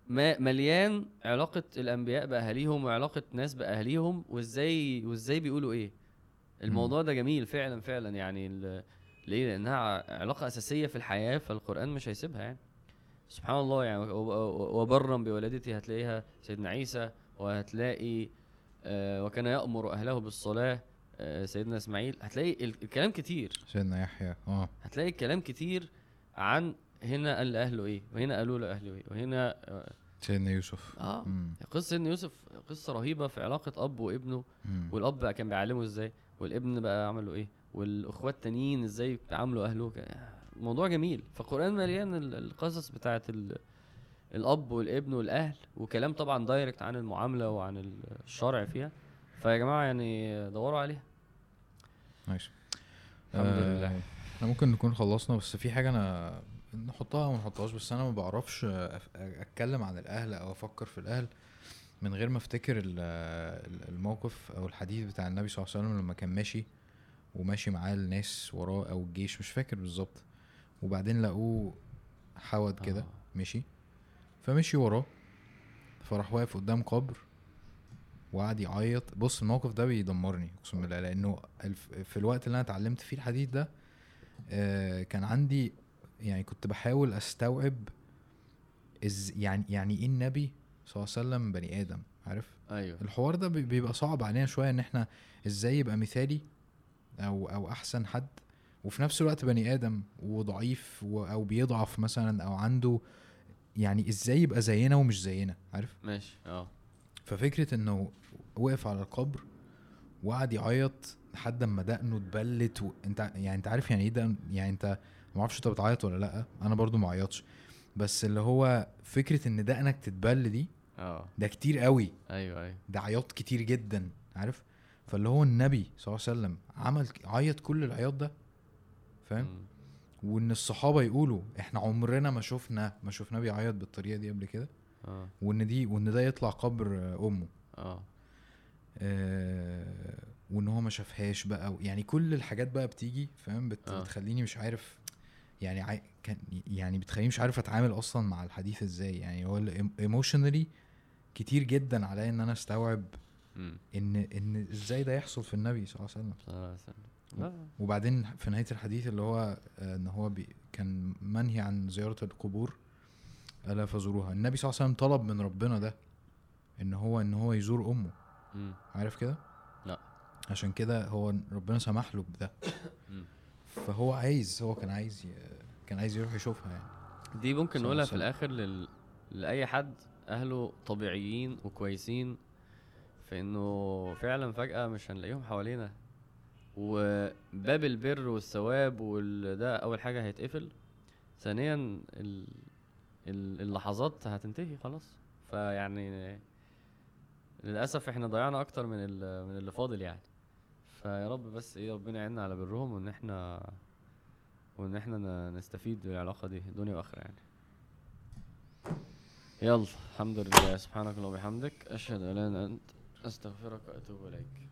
ما مليان علاقة الأنبياء بأهاليهم وعلاقة ناس بأهاليهم وإزاي وإزاي بيقولوا إيه. الموضوع ده جميل فعلا فعلا يعني ليه؟ لأنها علاقة أساسية في الحياة فالقرآن مش هيسيبها يعني. سبحان الله يعني وبرا بولادته هتلاقيها سيدنا عيسى وهتلاقي آه، وكان يأمر أهله بالصلاة آه، سيدنا إسماعيل. هتلاقي ال- الكلام كتير. سيدنا يحيى آه. هتلاقي الكلام كتير عن هنا قال لأهله إيه وهنا قالوا لأهله إيه وهنا آه, سيدنا يوسف. مم. قصة إن يوسف قصة رهيبة في علاقة أب وابنه. مم. والأب بقى كان بيعلمه إزاي والابن بقى عملوا إيه والأخوات التانيين إزاي بيعاملوا أهله ك- موضوع جميل. فالقرآن مليان ال- القصص بتاعت ال- الأب والابن والأهل وكلام طبعا direct عن المعاملة وعن الشرع فيها. فيا جماعة يعني دوروا عليها. نايس الحمد آه، لله. إحنا ممكن نكون خلصنا بس في حاجة أنا نحطها أو ما نحطهاش بس أنا ما بعرفش أتكلم عن الأهل أو أفكر في الأهل من غير ما أفتكر ال- ال- الموقف أو الحديث بتاع النبي صلى الله عليه وسلم لما كان ماشي وماشي معاه الناس وراه أو الجيش مش فاكر بالظبط. وبعدين لقوه حود كده آه. مشي فمشي وراه فراح واقف قدام قبر وقعد يعيط. بص الموقف ده بيدمرني أقسم بالله لأنه في الوقت اللي أنا اتعلمت فيه الحديث ده آه، كان عندي يعني كنت بحاول أستوعب إز يعني يعني إيه النبي صلى الله عليه وسلم بني آدم عارف؟ أيوه. الحوار ده بي- بيبقى صعب علينا شوية إن إحنا إزاي يبقى مثالي أو أو أحسن حد. وفي نفس الوقت بني آدم وضعيف و- أو بيضعف مثلا أو عنده يعني إزاي يبقى زينا ومش زينا عارف؟ ماشي آه. ففكرة إنه وقف على القبر وقعد يعيط لحد أما دقنه اتبلت و... أنت يعني أنت عارف يعني إيه دقن؟ يعني أنت ما أعرفش أنت بتعيط ولا لأ أنا برضو ما عيطش. بس اللي هو فكرة إن دقنك تتبل دي آه. ده كتير قوي. أيوه أيوه. ده عياط كتير جدا عارف؟ فاللي هو النبي صلى الله عليه وسلم عمل عيط كل العياط ده فاهم. وإن الصحابة يقولوا إحنا عمرنا ما شفنا ما شفناه بيعيط بالطريقة دي قبل كده. آه. وإن دي وإن ده يطلع قبر آه، أمه. آه. آه وإن هو ما شافهاش بقى يعني كل الحاجات بقى بتيجي فاهم؟ بت آه. بتخليني مش عارف يعني عاي... كان يعني بتخليني مش عارف أتعامل أصلا مع الحديث إزاي. يعني هو ايموشنالي كتير جدا عليا إن أنا أستوعب مم. إن إن إزاي ده يحصل في النبي صلى الله عليه وسلم. صلى الله عليه وسلم. وبعدين في نهاية الحديث اللي هو آه، إن هو بي كان منهي عن زيارة القبور ألا فزوروها. النبي صلى الله عليه وسلم طلب من ربنا ده إن هو إن هو يزور أمه. مم. عارف كده؟ لا. عشان كده هو ربنا سمح له بده. فهو عايز هو كان عايز ي... كان عايز يروح يشوفها يعني. دي ممكن نقولها في الآخر لل... لأي حد أهله طبيعيين وكويسين في إنه فعلا فجأة مش هنلاقيهم حوالينا. وباب البر والثواب وده أول حاجة هيتقفل. ثانيا ال... ال- اللحظات هتنتهي خلاص. فيعني للأسف إحنا ضيعنا أكتر من. من اللي فاضل يعني. فيا رب بس إيه ربنا يعيننا على برهم وإن إحنا وإن إحنا نستفيد بالعلاقه دي دنيا وآخرة يعني. يلا الحمد لله. سبحانك اللهم وبحمدك. أشهد أن لا إله إلا أنت. أستغفرك وأتوب إليك.